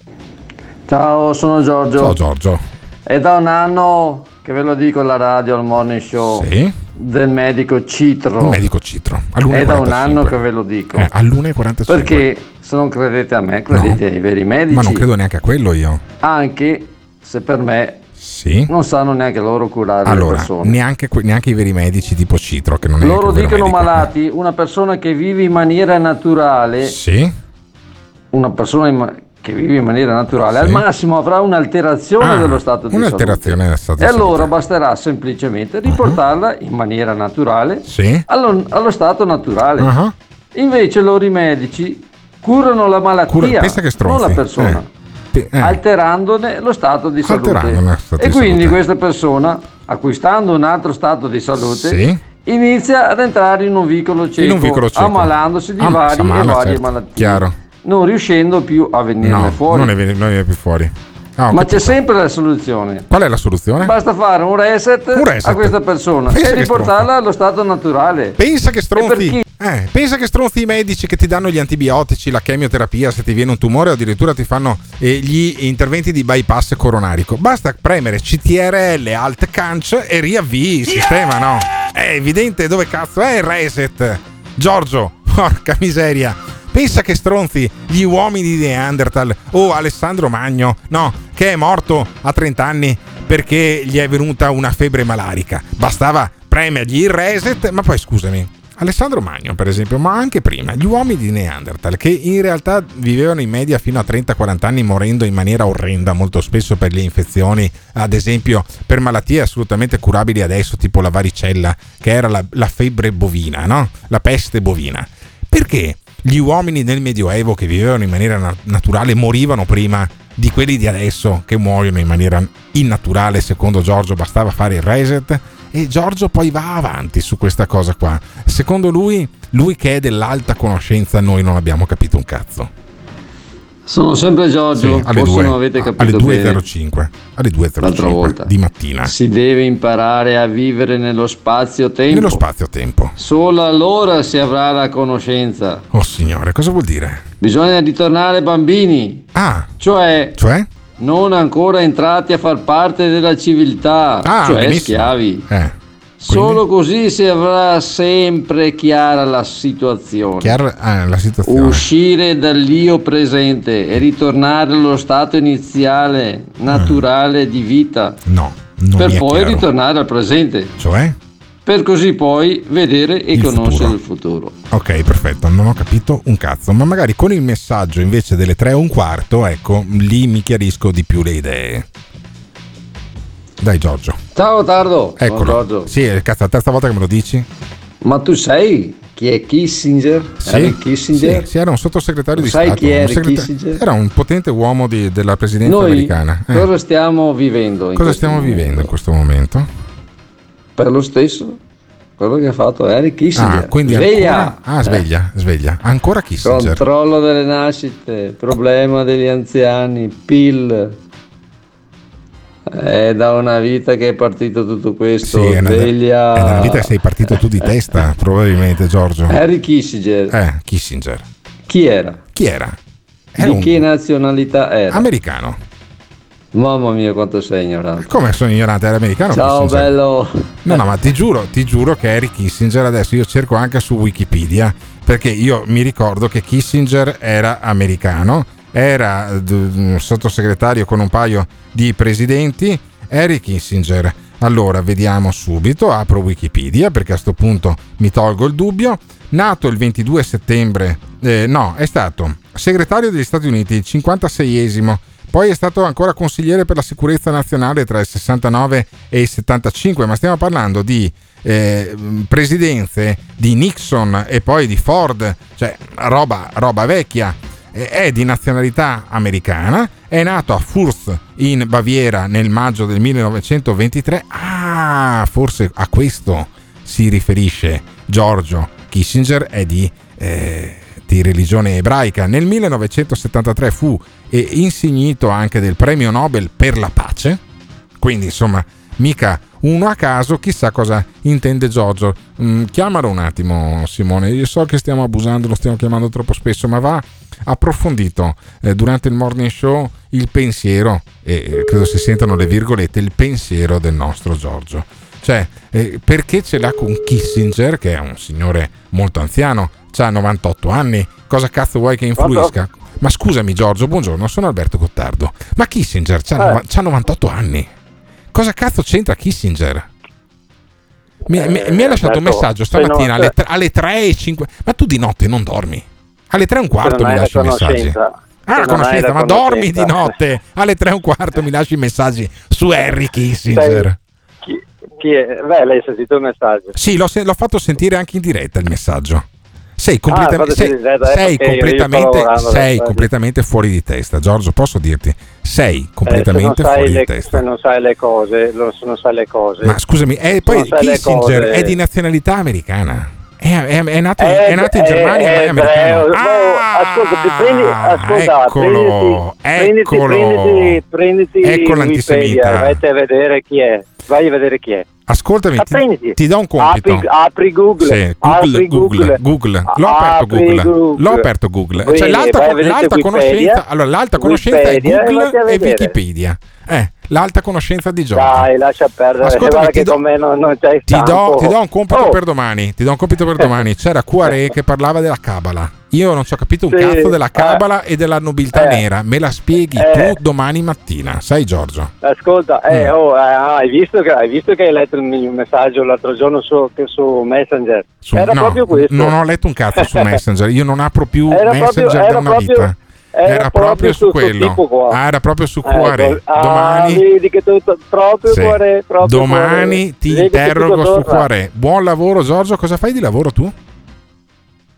Ciao, sono Giorgio. ciao Giorgio È da un anno che ve lo dico alla radio, al morning show Sì. del medico Citro. il medico Citro È da un all'1.45 anno che ve lo dico. eh, all'1.45 Perché se non credete a me, credete ai veri medici. ma non credo neanche a quello io Anche se per me sì non sanno neanche loro curare le allora persone. neanche, neanche i veri medici tipo Citro che non è Loro dicono medico. malati, una persona che vive in maniera naturale, sì una persona che vive in maniera naturale, al massimo avrà un'alterazione Ah, dello stato di un'alterazione stato salute. di E allora basterà semplicemente riportarla in maniera naturale Sì. allo, allo stato naturale. Ah. Invece loro i medici curano la malattia, Cura- non la persona. Eh. Eh. Alterandone lo stato di salute. Stato e di quindi salute. questa persona, acquistando un altro stato di salute, Sì. inizia ad entrare in un vicolo cieco, un vicolo cieco ammalandosi di Ah, varie, e varie certo. malattie, chiaro non riuscendo più a venirne no fuori. non ne viene, non ne viene più fuori Ah, Ma c'è sempre la soluzione. qual è la soluzione? Basta fare un reset, Un reset. a questa persona Pensa e riportarla allo stato naturale. Pensa che stronzi, eh, pensa che stronzi i medici che ti danno gli antibiotici, la chemioterapia se ti viene un tumore o addirittura ti fanno eh, gli interventi di bypass coronarico. Basta premere CTRL Alt Canc e riavvii il sistema, no? È evidente dove cazzo è il reset. Giorgio, [LAUGHS] porca miseria. Pensa che stronzi gli uomini di Neanderthal o Alessandro Magno, no, che è morto a 30 anni perché gli è venuta una febbre malarica. Bastava premergli il reset, ma poi scusami, Alessandro Magno, per esempio, ma anche prima, gli uomini di Neanderthal, che in realtà vivevano in media fino a 30-40 anni morendo in maniera orrenda, molto spesso per le infezioni, ad esempio per malattie assolutamente curabili adesso, tipo la varicella, che era la, la febbre bovina, no? La peste bovina. Perché gli uomini nel Medioevo che vivevano in maniera na- naturale morivano prima di quelli di adesso che muoiono in maniera innaturale? Secondo Giorgio bastava fare il reset e Giorgio poi va avanti su questa cosa qua. Secondo lui, lui che è dell'alta conoscenza, noi non abbiamo capito un cazzo. Sono sempre Giorgio, Sì, alle forse 2, non avete alle capito bene. 2.05 alle 2.05 L'altra volta. di mattina Si deve imparare a vivere nello spazio-tempo. nello spazio-tempo. Solo allora si avrà la conoscenza. Oh signore, cosa vuol dire? Bisogna ritornare bambini. Ah. Cioè? Cioè? Non ancora entrati a far parte della civiltà. Ah, cioè benissimo. schiavi. Eh. Solo così si avrà sempre chiara la situazione. Chiara ah, la situazione. Uscire dall'io presente e ritornare allo stato iniziale, naturale di vita. No, non per poi chiaro. ritornare al presente. Cioè? Per così poi vedere e Il conoscere futuro. il futuro. Ok, perfetto, non ho capito un cazzo, ma magari con il messaggio invece delle 3 e un quarto, ecco, lì mi chiarisco di più le idee. Dai Giorgio. Ciao Tardo. Eccolo. Giorgio. Sì, è cazzo, la terza volta che me lo dici? Ma tu sai chi è Kissinger? Henry Kissinger? Sì, sì, era un sottosegretario di Sai Stato. chi un era segreta- Kissinger? Era un potente uomo di- della presidenza Noi americana. Eh, cosa stiamo vivendo? in Cosa stiamo momento? vivendo in questo momento? Per lo stesso quello che ha fatto Henry Kissinger. Ah, quindi Sveglia! ancora... Ah, sveglia, sveglia. Ancora Kissinger. Controllo delle nascite, problema degli anziani, PIL. È da una vita che è partito tutto questo. Sì, è una, Sveglia. è una vita che sei partito tu di testa, probabilmente, Giorgio. Henry Kissinger. Eh, Kissinger. Chi era? Chi era? Era Di un che nazionalità era? americano. Mamma mia, quanto sei ignorante. Come sono ignorante? Era americano? Ciao, Kissinger? bello. No, no, ma ti giuro, ti giuro che Harry Kissinger adesso io cerco anche su Wikipedia perché io mi ricordo che Kissinger era americano, era eh, sottosegretario con un paio di presidenti. Harry Kissinger. Allora, vediamo subito, apro Wikipedia perché a questo punto mi tolgo il dubbio. Nato il 22 settembre, eh, no, è stato segretario degli Stati Uniti, il 56esimo, poi è stato ancora consigliere per la sicurezza nazionale tra il 69 e il 75, ma stiamo parlando di eh, presidenze di Nixon e poi di Ford, cioè roba, roba vecchia. Eh, È di nazionalità americana, è nato a Furth in Baviera nel maggio del 1923. Ah, forse a questo si riferisce Giorgio Kissinger, è di, eh, di religione ebraica. Nel 1973 fu insignito anche del premio Nobel per la pace, quindi insomma mica uno a caso, chissà cosa intende Giorgio. Mm, chiamalo un attimo Simone, io so che stiamo abusando, lo stiamo chiamando troppo spesso, ma va approfondito eh, durante il morning show il pensiero, e eh, credo si sentano le virgolette, il pensiero del nostro Giorgio. Cioè, eh, perché ce l'ha con Kissinger, che è un signore molto anziano, ha 98 anni, cosa cazzo vuoi che influisca? Ma scusami Giorgio, buongiorno, sono Alberto Gottardo. Ma Kissinger ha 98 anni. Cosa cazzo c'entra Kissinger? Mi, mi- mi hai lasciato un messaggio no- stamattina alle, alle 3 e 5. Ma tu di notte non dormi? Alle 3 e un quarto mi lasci la i messaggi. Ah, la conoscenza, ma dormi di notte. Alle 3 e un quarto mi lasci i messaggi su Harry Kissinger. Chi, chi è? Beh, lei ha sentito il messaggio. Sì, l'ho, l'ho fatto sentire anche in diretta il messaggio. Sei, Ah, completamente, fate sei, diretta, eh, sei completamente, sei completamente fuori di testa, Giorgio. Posso dirti? Sei Eh, completamente sai fuori le, di testa. Se non sai le cose, lo- se non sai le cose. Ma scusami, e se poi Kissinger cose- è di nazionalità americana. È, è- è nato, in- È- è nato in Germania, ma è è americano. ebreo. Oh, ascolta, prendi, ascolta, eccolo, prenditi, eccolo. prenditi, prenditi Ecco l'antisemita. vai a vedere chi è. Vai a vedere chi è. Ascoltami, ti, ti do un compito. Apri, apri Google. Sì, apri Google, Google, Google. L'ho aperto Google. Google. L'ho aperto Google. Quindi Cioè, l'alta, l'alta conoscenza, allora, l'alta conoscenza è Wikipedia Google e. Wikipedia. Eh, l'alta conoscenza di Giorgio. Dai, lascia perdere. Ascoltami, ti che do- con me non, non Ti do, ti do un compito Oh, per domani. Ti do un compito per domani. C'era Cuare che parlava della Cabala. Io non ci ho capito un Sì, cazzo della eh. Cabala e della nobiltà Eh. nera. Me la spieghi Eh. tu domani mattina, sai Giorgio? Ascolta, eh, Mm. oh, eh, hai, visto che, hai visto che hai letto il messaggio l'altro giorno su, su Messenger? Su- Era no, proprio questo. Non ho letto un cazzo su [LAUGHS] Messenger. Io non apro più Messenger proprio- da una proprio- vita. Era Era proprio proprio su quello. Ah, era proprio su Ecco, Cuore. ah, Domani. vedi che tu, proprio Sì. cuore, proprio Domani cuore. ti Vedi interrogo su. Cuore. Buon lavoro Giorgio, cosa fai di lavoro tu?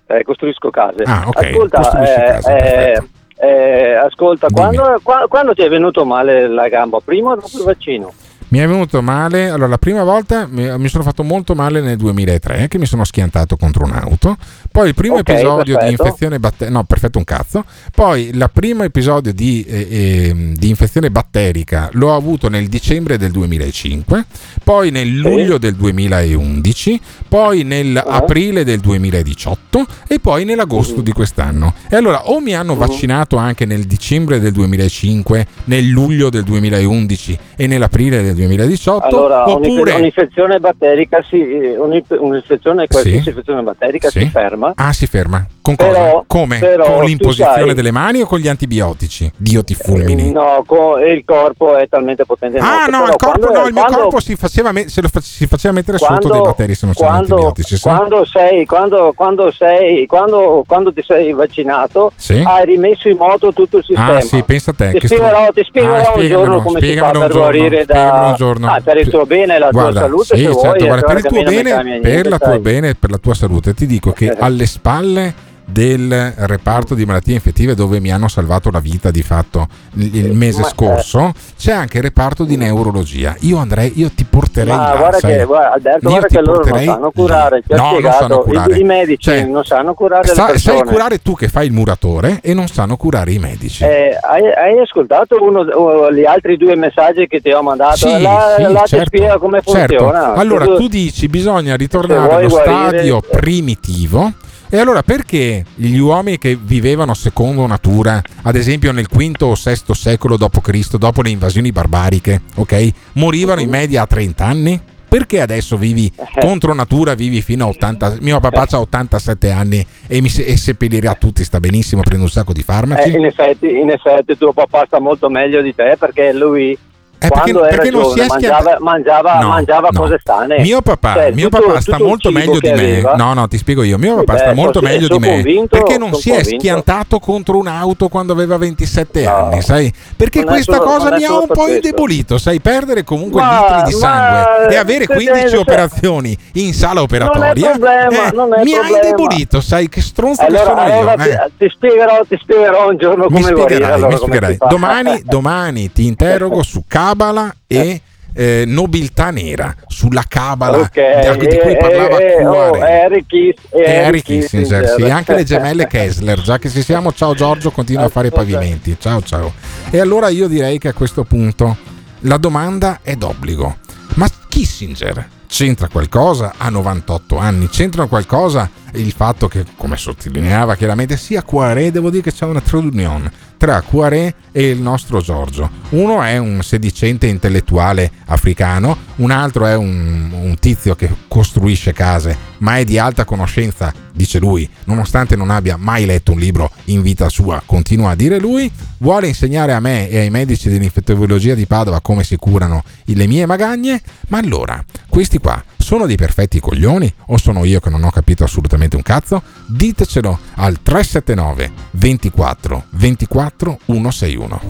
Eh, costruisco case. Ah, ok, Ascolta, eh, case, eh, eh, ascolta quando, qua- quando ti è venuto male la gamba? Prima o dopo il vaccino? Mi è venuto male, allora la prima volta mi, sono fatto molto male nel 2003 che mi sono schiantato contro un'auto, poi il primo Ok, episodio di perfetto. infezione batterica, no perfetto un cazzo, poi il primo episodio di, eh, eh, di infezione batterica l'ho avuto nel dicembre del 2005, poi nel luglio del 2011, poi nell'aprile del 2018 e poi nell'agosto di quest'anno. E allora o mi hanno vaccinato anche nel dicembre del 2005, nel luglio del 2011 e nell'aprile del 2018, Allora, oppure... un'infezione batterica si, un'inf- un'infezione, qualsiasi Sì. infezione batterica Sì. si ferma. Ah, si ferma. Con Però- cosa? Come? però con l'imposizione delle mani o con gli antibiotici? Dio ti fulmini. No, co- il corpo è talmente potente. Ah no, il, corpo, no, il mio quando- corpo si faceva, me- se lo fa- si faceva mettere sotto quando- dei batteri se non c'erano quando, antibiotici. sì? quando sei, quando, quando sei, quando, quando ti sei vaccinato, Sì. hai rimesso in moto tutto il sistema. Ah sì, pensa a te. Ti spiegherò, ti spiegherò Ah, un giorno come si fa per giorno, guarire da un giorno. Ah, per il tuo bene e la tua Guarda, salute sì, vuoi, certo, e guarda, per il tuo bene, per la tua bene e per la tua salute ti dico che Eh. alle spalle del reparto di malattie infettive dove mi hanno salvato la vita di fatto il il mese Ma- eh. scorso c'è anche il reparto di neurologia io andrei io ti porterei Ma là, guarda sai? che, guarda, Alberto, guarda ti che loro non sanno curare, ti No, non sanno curare. I, i medici Cioè, non sanno curare le Sa- persone. sai curare tu che fai il muratore e non sanno curare i medici Eh, hai, hai ascoltato uno, gli altri due messaggi che ti ho mandato? Sì, là sì, là ti certo, spiega come certo. funziona. Allora Tu- tu dici bisogna ritornare allo guarire- stadio primitivo. E allora perché gli uomini che vivevano secondo natura, ad esempio nel V o VI secolo d.C., dopo le invasioni barbariche, ok, morivano in media a 30 anni? Perché adesso vivi contro natura, vivi fino a 80 Mio papà ha 87 anni e, mi se- e seppellirà tutti, sta benissimo, prende un sacco di farmaci. Eh, in, effetti, in effetti tuo papà sta molto meglio di te perché lui Eh, perché- quando era perché non si giovane è mangiava, mangiava, No, mangiava no. cose sane. Mio papà, Cioè, mio tutto- papà sta molto meglio di me. aveva- No, no, ti spiego io. Mio Sì, papà beh, sta molto sono- meglio di sono me. convinto, perché non si è convinto. schiantato contro un'auto quando aveva 27 anni, sai? Perché Non è questa solo- cosa è mi ha un po' questo. indebolito, sai? Perdere comunque Ma- litri di ma- sangue e avere che 15 senso- operazioni in sala operatoria problema, eh, è mi ha indebolito, sai? Che stronzo che sono io. ti, eh. ti spiegherò, ti spiegherò un giorno come spiegherai, mi. Domani, domani ti interrogo [LAUGHS] su Cabala e eh, nobiltà nera, sulla Cabala Ok, di, di cui eh, parlava eh, oh, Cuore. Harry Kiss- e Harry Harry Kissinger, Kissinger. sì, anche le gemelle [LAUGHS] Kessler, già che ci siamo, ciao Giorgio, continua a fare i pavimenti, ciao ciao. E allora io direi che a questo punto la domanda è d'obbligo, ma Kissinger c'entra qualcosa? Ha 98 anni, c'entra qualcosa il fatto che, come sottolineava chiaramente, sia Poiré, devo dire che c'è una trade union tra Poiré e il nostro Giorgio. Uno è un sedicente intellettuale africano, un altro è un, un tizio che costruisce case, ma è di alta conoscenza, dice lui, nonostante non abbia mai letto un libro in vita sua, continua a dire lui, vuole insegnare a me e ai medici dell'infettivologia di Padova come si curano le mie magagne, ma allora, questi qua sono dei perfetti coglioni o sono io che non ho capito assolutamente un cazzo? Ditecelo al 379 24 24 161.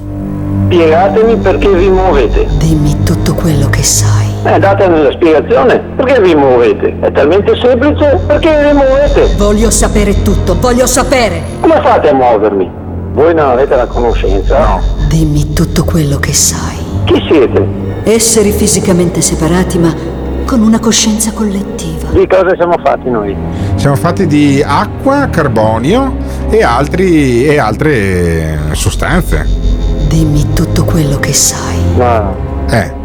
Spiegatemi perché vi muovete. Dimmi tutto quello che sai. Eh, datemi la spiegazione. Perché vi muovete? È talmente semplice. Perché vi muovete? Voglio sapere tutto, voglio sapere. Come fate a muovermi? Voi non avete la conoscenza? No. Dimmi tutto quello che sai. Chi siete? Esseri fisicamente separati ma con una coscienza collettiva. Di cosa siamo fatti noi? Siamo fatti di acqua, carbonio e, altri, e altre sostanze. Dimmi tutto quello che sai. No. Eh.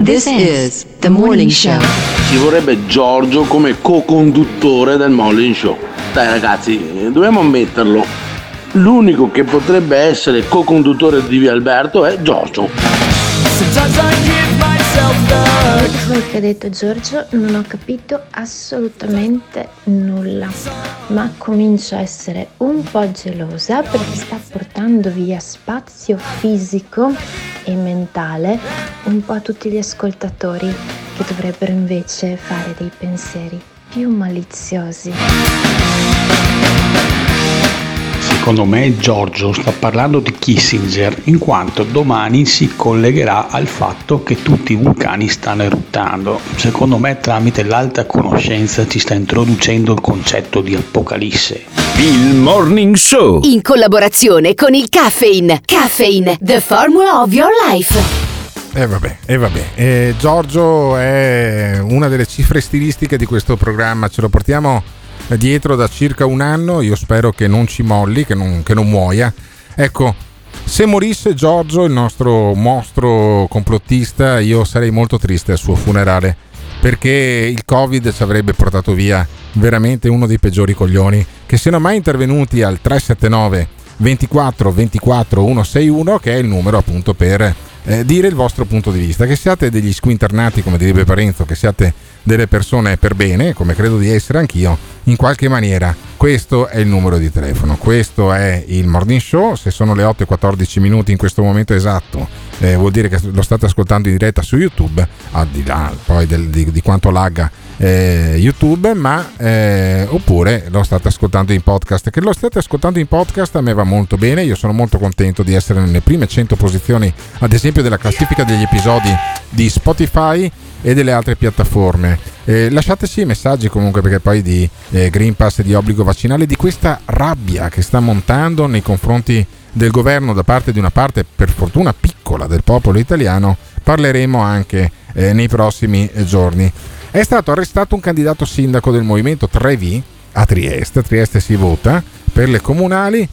This is the morning show. Ci vorrebbe Giorgio come co-conduttore del Morning Show. Dai ragazzi, eh, dobbiamo ammetterlo. L'unico che potrebbe essere co-conduttore di Alberto è Giorgio. Quel che ha detto Giorgio non ho capito assolutamente nulla, ma comincio a essere un po' gelosa perché sta portando via spazio fisico e mentale un po' a tutti gli ascoltatori che dovrebbero invece fare dei pensieri più maliziosi. Secondo me Giorgio sta parlando di Kissinger in quanto domani si collegherà al fatto che tutti i vulcani stanno eruttando. Secondo me tramite l'alta conoscenza ci sta introducendo il concetto di apocalisse. Il Morning Show. In collaborazione con il Caffeine. Caffeine, the formula of your life. E vabbè, e vabbè. Eh, Giorgio è una delle cifre stilistiche di questo programma, ce lo portiamo dietro da circa un anno, io spero che non ci molli, che non, che non muoia. Ecco, se morisse Giorgio, il nostro mostro complottista, io sarei molto triste al suo funerale, perché il Covid ci avrebbe portato via veramente uno dei peggiori coglioni, che siano mai intervenuti al 379 24 24 161, che è il numero appunto per eh, dire il vostro punto di vista. Che siate degli squinternati, come direbbe Parenzo, che siate delle persone per bene, come credo di essere anch'io, in qualche maniera. Questo è il numero di telefono, questo è il morning show. Se sono le 8 e 14 minuti in questo momento esatto, eh, vuol dire che lo state ascoltando in diretta su YouTube, al di là poi del- di, di quanto lagga eh, YouTube, ma eh, oppure lo state ascoltando in podcast. Che lo state ascoltando in podcast a me va molto bene. Io sono molto contento di essere nelle prime 100 posizioni, ad esempio, della classifica degli episodi di Spotify. E delle altre piattaforme. Eh, lasciateci messaggi comunque perché poi di eh, Green Pass e di obbligo vaccinale, di questa rabbia che sta montando nei confronti del governo da parte di una parte per fortuna piccola del popolo italiano, parleremo anche eh, nei prossimi eh, giorni. È stato arrestato un candidato sindaco del movimento 3V a Trieste, a Trieste si vota per le comunali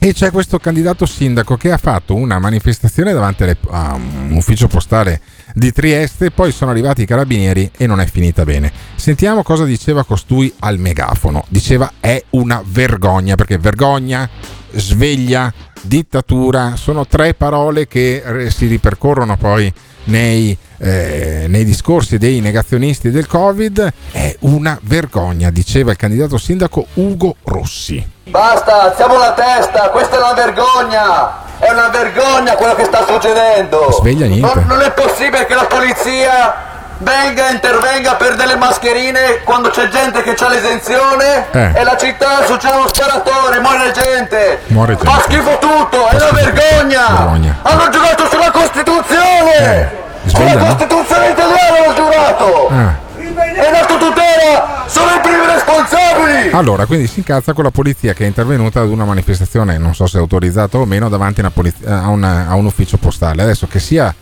e c'è questo candidato sindaco che ha fatto una manifestazione davanti alle, a un ufficio postale di Trieste, poi sono arrivati i carabinieri e non è finita bene. Sentiamo cosa diceva costui al megafono. Diceva è una vergogna, perché vergogna, sveglia, dittatura, sono tre parole che si ripercorrono poi nei, eh, nei, discorsi dei negazionisti del Covid. È una vergogna, diceva il candidato sindaco Ugo Rossi. Basta, alziamo la testa, questa è una vergogna! È una vergogna quello che sta succedendo! Sveglia niente. Non, non è possibile che la polizia venga e intervenga per delle mascherine quando c'è gente che ha l'esenzione Eh. e la città succede uno sparatore, muore gente! Muore gente. Fa schifo tutto, è una vergogna! Vergogna. Hanno giocato sulla Costituzione! Sveglia, sulla no? Costituzione italiana hanno giurato! Ah. E in alto tutela sono i primi responsabili! Allora, quindi si incazza con la polizia che è intervenuta ad una manifestazione, non so se autorizzata o meno, davanti a, una poliz- a una- a un ufficio postale. Adesso che sia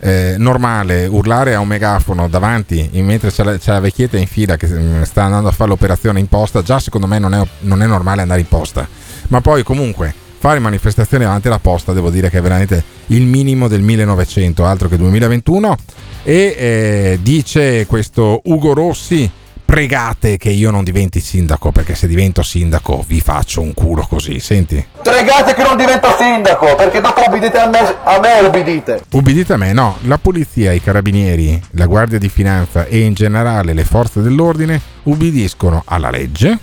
eh, normale urlare a un megafono davanti mentre c'è la, c'è la vecchietta in fila che mm, sta andando a fare l'operazione in posta, già secondo me non è, non è normale andare in posta. Ma poi comunque fare manifestazioni davanti alla posta devo dire che è veramente il minimo del 1900, altro che 2021. E eh, dice questo Ugo Rossi pregate che io non diventi sindaco perché se divento sindaco vi faccio un culo così senti Pregate che non diventa sindaco, perché dopo obbedite a me, a me obbedite. ubbidite a me no la polizia i carabinieri la guardia di finanza e in generale le forze dell'ordine ubbidiscono alla legge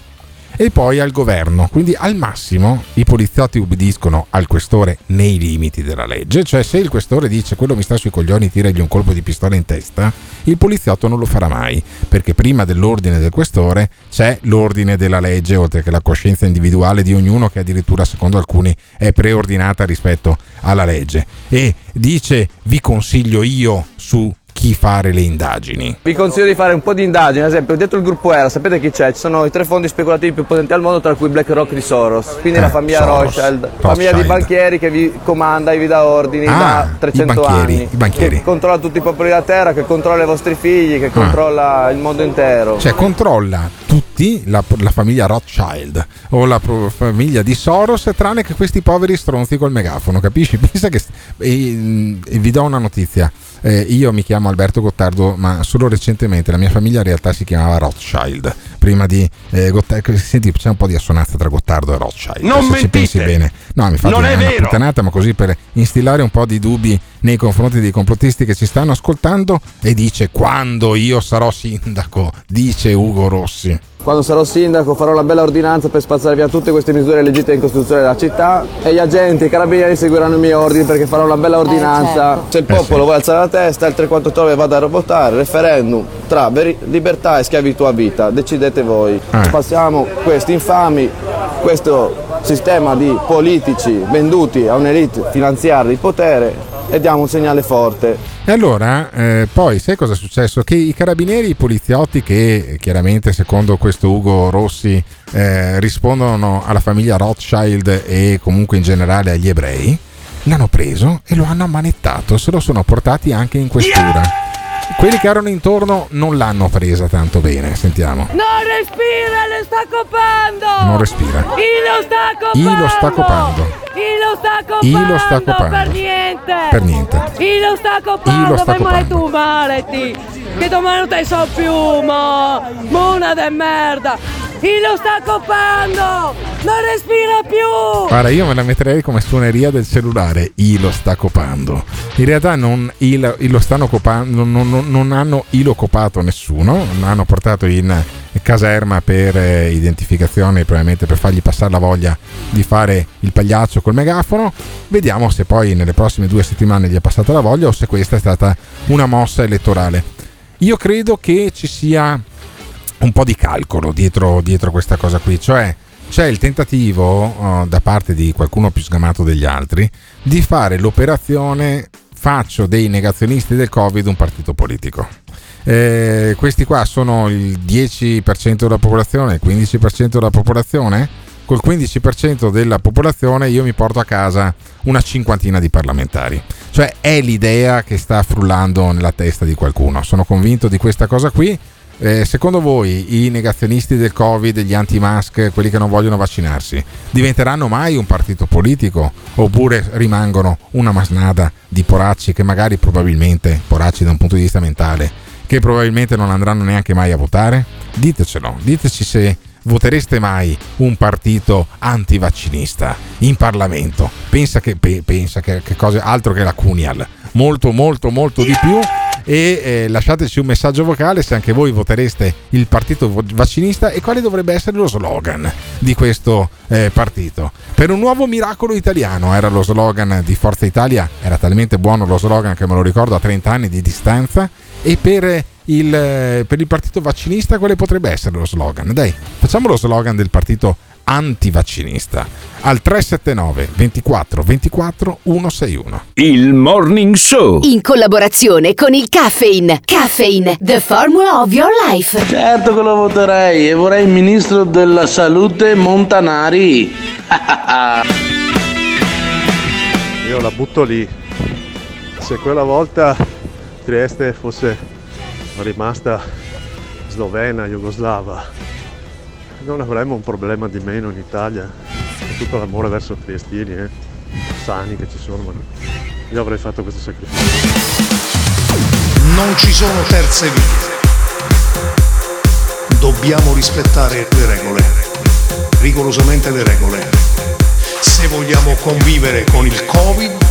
e poi al governo. Quindi al massimo i poliziotti ubbidiscono al questore nei limiti della legge cioè se il questore dice quello mi sta sui coglioni tiragli un colpo di pistola in testa il poliziotto non lo farà mai perché prima dell'ordine del questore c'è l'ordine della legge oltre che la coscienza individuale di ognuno che addirittura secondo alcuni è preordinata rispetto alla legge. E dice vi consiglio io su chi fare le indagini Vi consiglio di fare un po' di indagini, ad esempio dietro il gruppo ERA, sapete chi c'è? Ci sono i tre fondi speculativi più potenti al mondo, tra cui BlackRock di Soros, quindi Eh, la famiglia Soros, Rothschild, famiglia di Rothschild. banchieri che vi comanda e vi dà ordini Ah, da i 300 banchieri, anni, i banchieri. che controlla tutti i popoli della terra, che controlla i vostri figli, che controlla il mondo intero. Cioè controlla tutti, la, la famiglia Rothschild o la pro- famiglia di Soros, tranne che questi poveri stronzi col megafono, capisci? [LAUGHS] Pensa che... e- e vi do una notizia. Eh, io mi chiamo Alberto Gottardo, ma solo recentemente la mia famiglia in realtà si chiamava Rothschild. Prima di eh, Gottardo, senti, c'è un po' di assonanza tra Gottardo e Rothschild. Non se ci mentite! pensi bene. No, mi fa Non è una vero! puttanata, ma così per instillare un po' di dubbi nei confronti dei complottisti che ci stanno ascoltando. E dice: Quando io sarò sindaco, dice Ugo Rossi. Quando sarò sindaco farò una bella ordinanza per spazzare via tutte queste misure legittime in Costituzione della città e gli agenti, i carabinieri seguiranno i miei ordini perché farò una bella ordinanza. Se il Eh, popolo vuole alzare la testa, il 349 vada a votare, referendum tra veri- libertà e schiavitù a vita, decidete voi. Eh. Passiamo questi infami, questo sistema di politici venduti a un'elite finanziaria di potere e diamo un segnale forte. E allora, eh, poi, sai cosa è successo? Che i carabinieri, i poliziotti, che chiaramente secondo questo Ugo Rossi eh, rispondono alla famiglia Rothschild e comunque in generale agli ebrei, l'hanno preso e lo hanno ammanettato, se lo sono portati anche in questura. Quelli che erano intorno non l'hanno presa tanto bene, sentiamo. Non respira, le sta copando! Non respira. Chi lo sta copando? Chi lo sta copando? Chi lo sta copando? Chi lo sta copando? Per niente! Per niente. Chi lo sta copando? Chi lo sta copando? tu, maleti! Che domani non te so più, ma... Mona de merda! Chi lo sta copando? Non respira più! Guarda, io me la metterei come suoneria del cellulare. I lo sta copando. In realtà non, il, il lo stanno copando, non, non- non hanno ilo copato nessuno. L'hanno portato in caserma per eh, identificazione, probabilmente per fargli passare la voglia di fare il pagliaccio col megafono. Vediamo se poi nelle prossime due settimane gli è passata la voglia o se questa è stata una mossa elettorale. Io credo che ci sia un po' di calcolo dietro, dietro questa cosa qui, cioè c'è il tentativo eh, da parte di qualcuno più sgamato degli altri di fare l'operazione faccio dei negazionisti del Covid un partito politico. eh, questi qua sono il 10% della popolazione, il 15% della popolazione, col 15% della popolazione io mi porto a casa una cinquantina di parlamentari. Cioè è l'idea che sta frullando nella testa di qualcuno. Sono convinto di questa cosa qui. Eh, secondo voi i negazionisti del Covid, gli anti-mask, quelli che non vogliono vaccinarsi, diventeranno mai un partito politico oppure rimangono una masnada di poracci che magari probabilmente, poracci da un punto di vista mentale, che probabilmente non andranno neanche mai a votare? Ditecelo, diteci se votereste mai un partito antivaccinista in Parlamento? Pensa che, pe- pensa che, che cosa altro che la Cunial, molto molto molto di più e eh, lasciateci un messaggio vocale se anche voi votereste il partito vaccinista e quale dovrebbe essere lo slogan di questo eh, partito. Per un nuovo miracolo italiano era lo slogan di Forza Italia, era talmente buono lo slogan che me lo ricordo a 30 anni di distanza e per il, per il partito vaccinista quale potrebbe essere lo slogan? Dai, facciamo lo slogan del partito antivaccinista al 379 24 24 161. Il Morning Show. In collaborazione con il Caffeine. Caffeine, the formula of your life. Certo che lo voterei e vorrei il ministro della salute Montanari. [LAUGHS] Io la butto lì. Se quella volta Trieste fosse rimasta slovena, jugoslava, non avremmo un problema di meno in Italia. Con tutto l'amore verso triestini, eh, sani che ci sono, ma io avrei fatto questo sacrificio. Non ci sono terze vie. Dobbiamo rispettare le regole, rigorosamente le regole. Se vogliamo convivere con il Covid,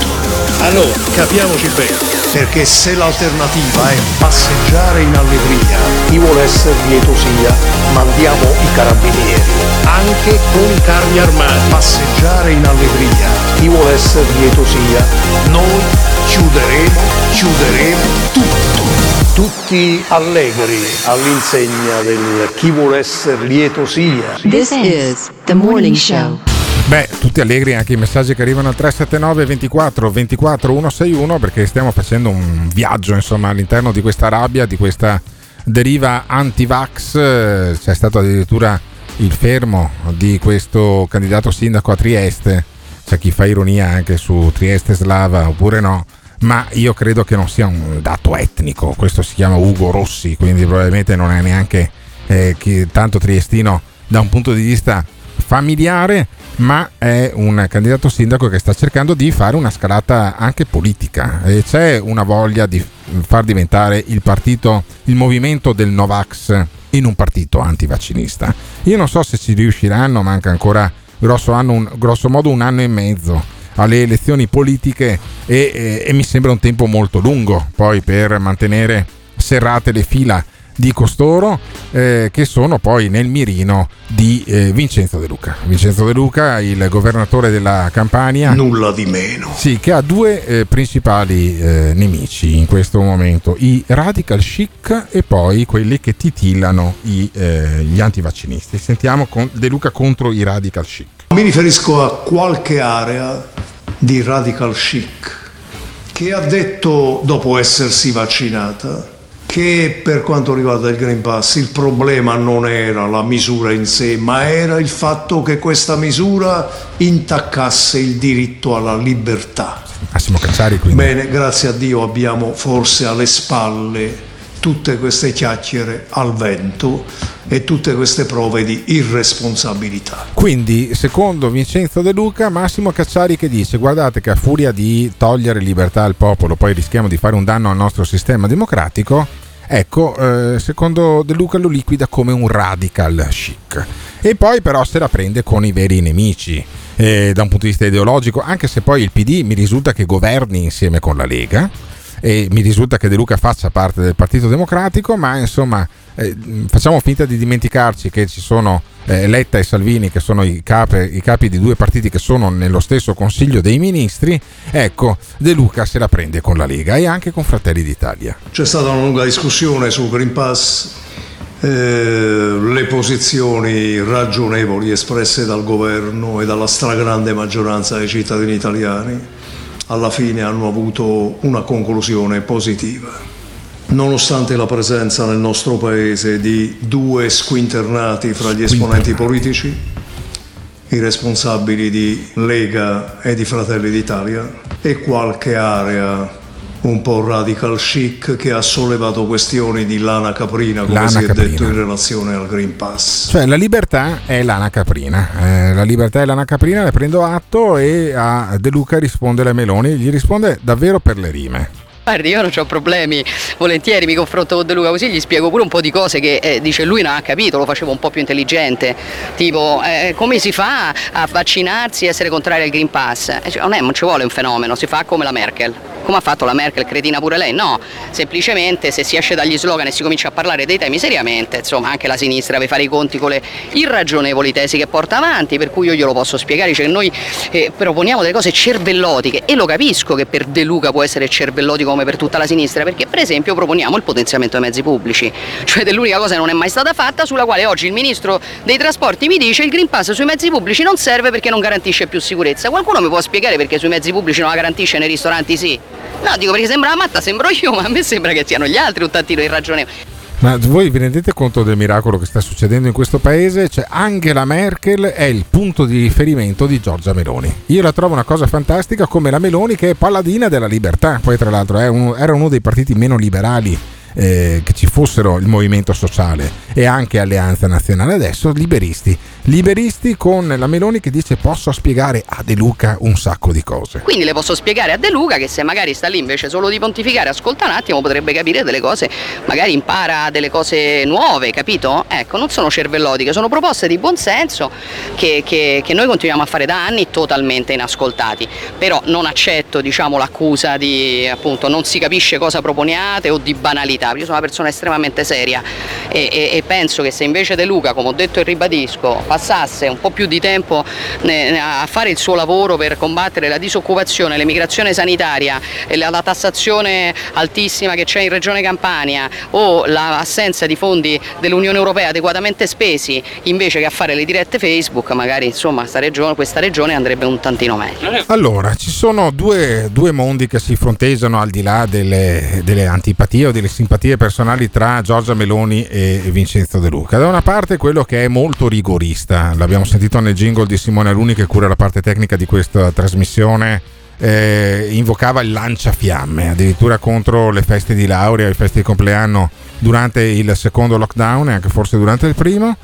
Allora, capiamoci bene, perché se l'alternativa è passeggiare in allegria, chi vuole essere lieto sia, mandiamo i carabinieri, anche con i carri armati. Passeggiare in allegria, chi vuole essere lieto sia, noi chiuderemo, chiuderemo tutto. Tutti allegri all'insegna del chi vuole essere lieto sia. This is the morning show. Beh, tutti allegri anche i messaggi che arrivano al 379 24 24 161 perché stiamo facendo un viaggio insomma all'interno di questa rabbia, di questa deriva anti-vax. C'è stato addirittura il fermo di questo candidato sindaco a Trieste. C'è chi fa ironia anche su Trieste slava oppure no, ma io credo che non sia un dato etnico. Questo si chiama Ugo Rossi, quindi probabilmente non è neanche eh, tanto triestino da un punto di vista familiare, ma è un candidato sindaco che sta cercando di fare una scalata anche politica e c'è una voglia di far diventare il partito, il movimento del Novax in un partito antivaccinista. Io non so se ci riusciranno, manca ancora grosso, anno, un, grosso modo un anno e mezzo alle elezioni politiche e, e, e mi sembra un tempo molto lungo poi per mantenere serrate le fila di costoro eh, che sono poi nel mirino di eh, Vincenzo De Luca. Vincenzo De Luca, il governatore della Campania. Nulla di meno. Sì, che ha due eh, principali eh, nemici in questo momento, i radical chic e poi quelli che titillano i, eh, gli antivaccinisti. Sentiamo con De Luca contro i radical chic. Mi riferisco a qualche area di radical chic che ha detto dopo essersi vaccinata che per quanto riguarda il Green Pass il problema non era la misura in sé, ma era il fatto che questa misura intaccasse il diritto alla libertà. Massimo Cacciari quindi. Bene, grazie a Dio abbiamo forse alle spalle tutte queste chiacchiere al vento e tutte queste prove di irresponsabilità. Quindi, secondo Vincenzo De Luca, Massimo Cacciari che dice guardate che a furia di togliere libertà al popolo poi rischiamo di fare un danno al nostro sistema democratico, Ecco, eh, secondo De Luca lo liquida come un radical chic. E poi però se la prende con i veri nemici eh, da un punto di vista ideologico, anche se poi il PD mi risulta che governi insieme con la Lega e mi risulta che De Luca faccia parte del Partito Democratico, ma insomma eh, facciamo finta di dimenticarci che ci sono eh, Letta e Salvini che sono i capi, i capi, di due partiti che sono nello stesso Consiglio dei Ministri, ecco De Luca se la prende con la Lega e anche con Fratelli d'Italia. C'è stata una lunga discussione sul Green Pass, eh, le posizioni ragionevoli espresse dal governo e dalla stragrande maggioranza dei cittadini italiani alla fine hanno avuto una conclusione positiva. Nonostante la presenza nel nostro paese di due squinternati fra gli esponenti politici, i responsabili di Lega e di Fratelli d'Italia, e qualche area un po' radical chic che ha sollevato questioni di lana caprina, come Lana si è caprina. detto in relazione al Green Pass. Cioè la libertà è lana caprina, Eh, la libertà è lana caprina, ne prendo atto e a De Luca risponde la Meloni, gli risponde davvero per le rime. Guardi, io non ho problemi, volentieri mi confronto con De Luca così gli spiego pure un po' di cose che eh, dice lui non ha capito, lo facevo un po' più intelligente, tipo eh, come si fa a vaccinarsi e essere contrari al Green Pass? Eh, cioè, non, è, non ci vuole un fenomeno, si fa come la Merkel. Come ha fatto la Merkel, cretina pure lei? No, semplicemente se si esce dagli slogan e si comincia a parlare dei temi seriamente, insomma anche la sinistra deve fare i conti con le irragionevoli tesi che porta avanti, per cui io glielo posso spiegare, che noi eh, proponiamo delle cose cervellotiche e lo capisco che per De Luca può essere cervellotico come per tutta la sinistra, perché per esempio proponiamo il potenziamento dei mezzi pubblici, [LAUGHS] cioè dell'unica cosa che non è mai stata fatta, sulla quale oggi il ministro dei trasporti mi dice il Green Pass sui mezzi pubblici non serve perché non garantisce più sicurezza. Qualcuno mi può spiegare perché sui mezzi pubblici non la garantisce nei ristoranti sì? No, dico perché sembra matta, sembro io, ma a me sembra che siano gli altri un tantino irragionevoli. Ma voi vi rendete conto del miracolo che sta succedendo in questo paese? Cioè Angela Merkel è il punto di riferimento di Giorgia Meloni. Io la trovo una cosa fantastica come la Meloni che è paladina della libertà, poi tra l'altro è uno- era uno dei partiti meno liberali eh, che ci fossero il movimento sociale e anche Alleanza Nazionale adesso liberisti liberisti con la Meloni che dice posso spiegare a De Luca un sacco di cose Quindi le posso spiegare a De Luca che se magari sta lì invece solo di pontificare, ascolta un attimo, potrebbe capire delle cose, magari impara delle cose nuove, capito? Ecco, non sono cervellotiche, sono proposte di buonsenso che, che- che noi continuiamo a fare da anni totalmente inascoltati. Però non accetto diciamo, l'accusa di appunto non si capisce cosa proponiate o di banalità. Io sono una persona estremamente seria e, e- e penso che se invece De Luca, come ho detto e ribadisco, passasse un po' più di tempo ne- a fare il suo lavoro per combattere la disoccupazione, l'emigrazione sanitaria, e la, tassazione altissima che c'è in Regione Campania o l'assenza di fondi dell'Unione Europea adeguatamente spesi, invece che a fare le dirette Facebook, magari insomma sta regione- questa regione andrebbe un tantino meglio. Allora, ci sono due, due mondi che si fronteggiano al di là delle, delle antipatie o delle simpatie personali tra Giorgia Meloni e Vincenzo De Luca. Da una parte quello che è molto rigorista, l'abbiamo sentito nel jingle di Simone Aluni che cura la parte tecnica di questa trasmissione, eh, invocava il lanciafiamme, addirittura contro le feste di laurea, le feste di compleanno durante il secondo lockdown e anche forse durante il primo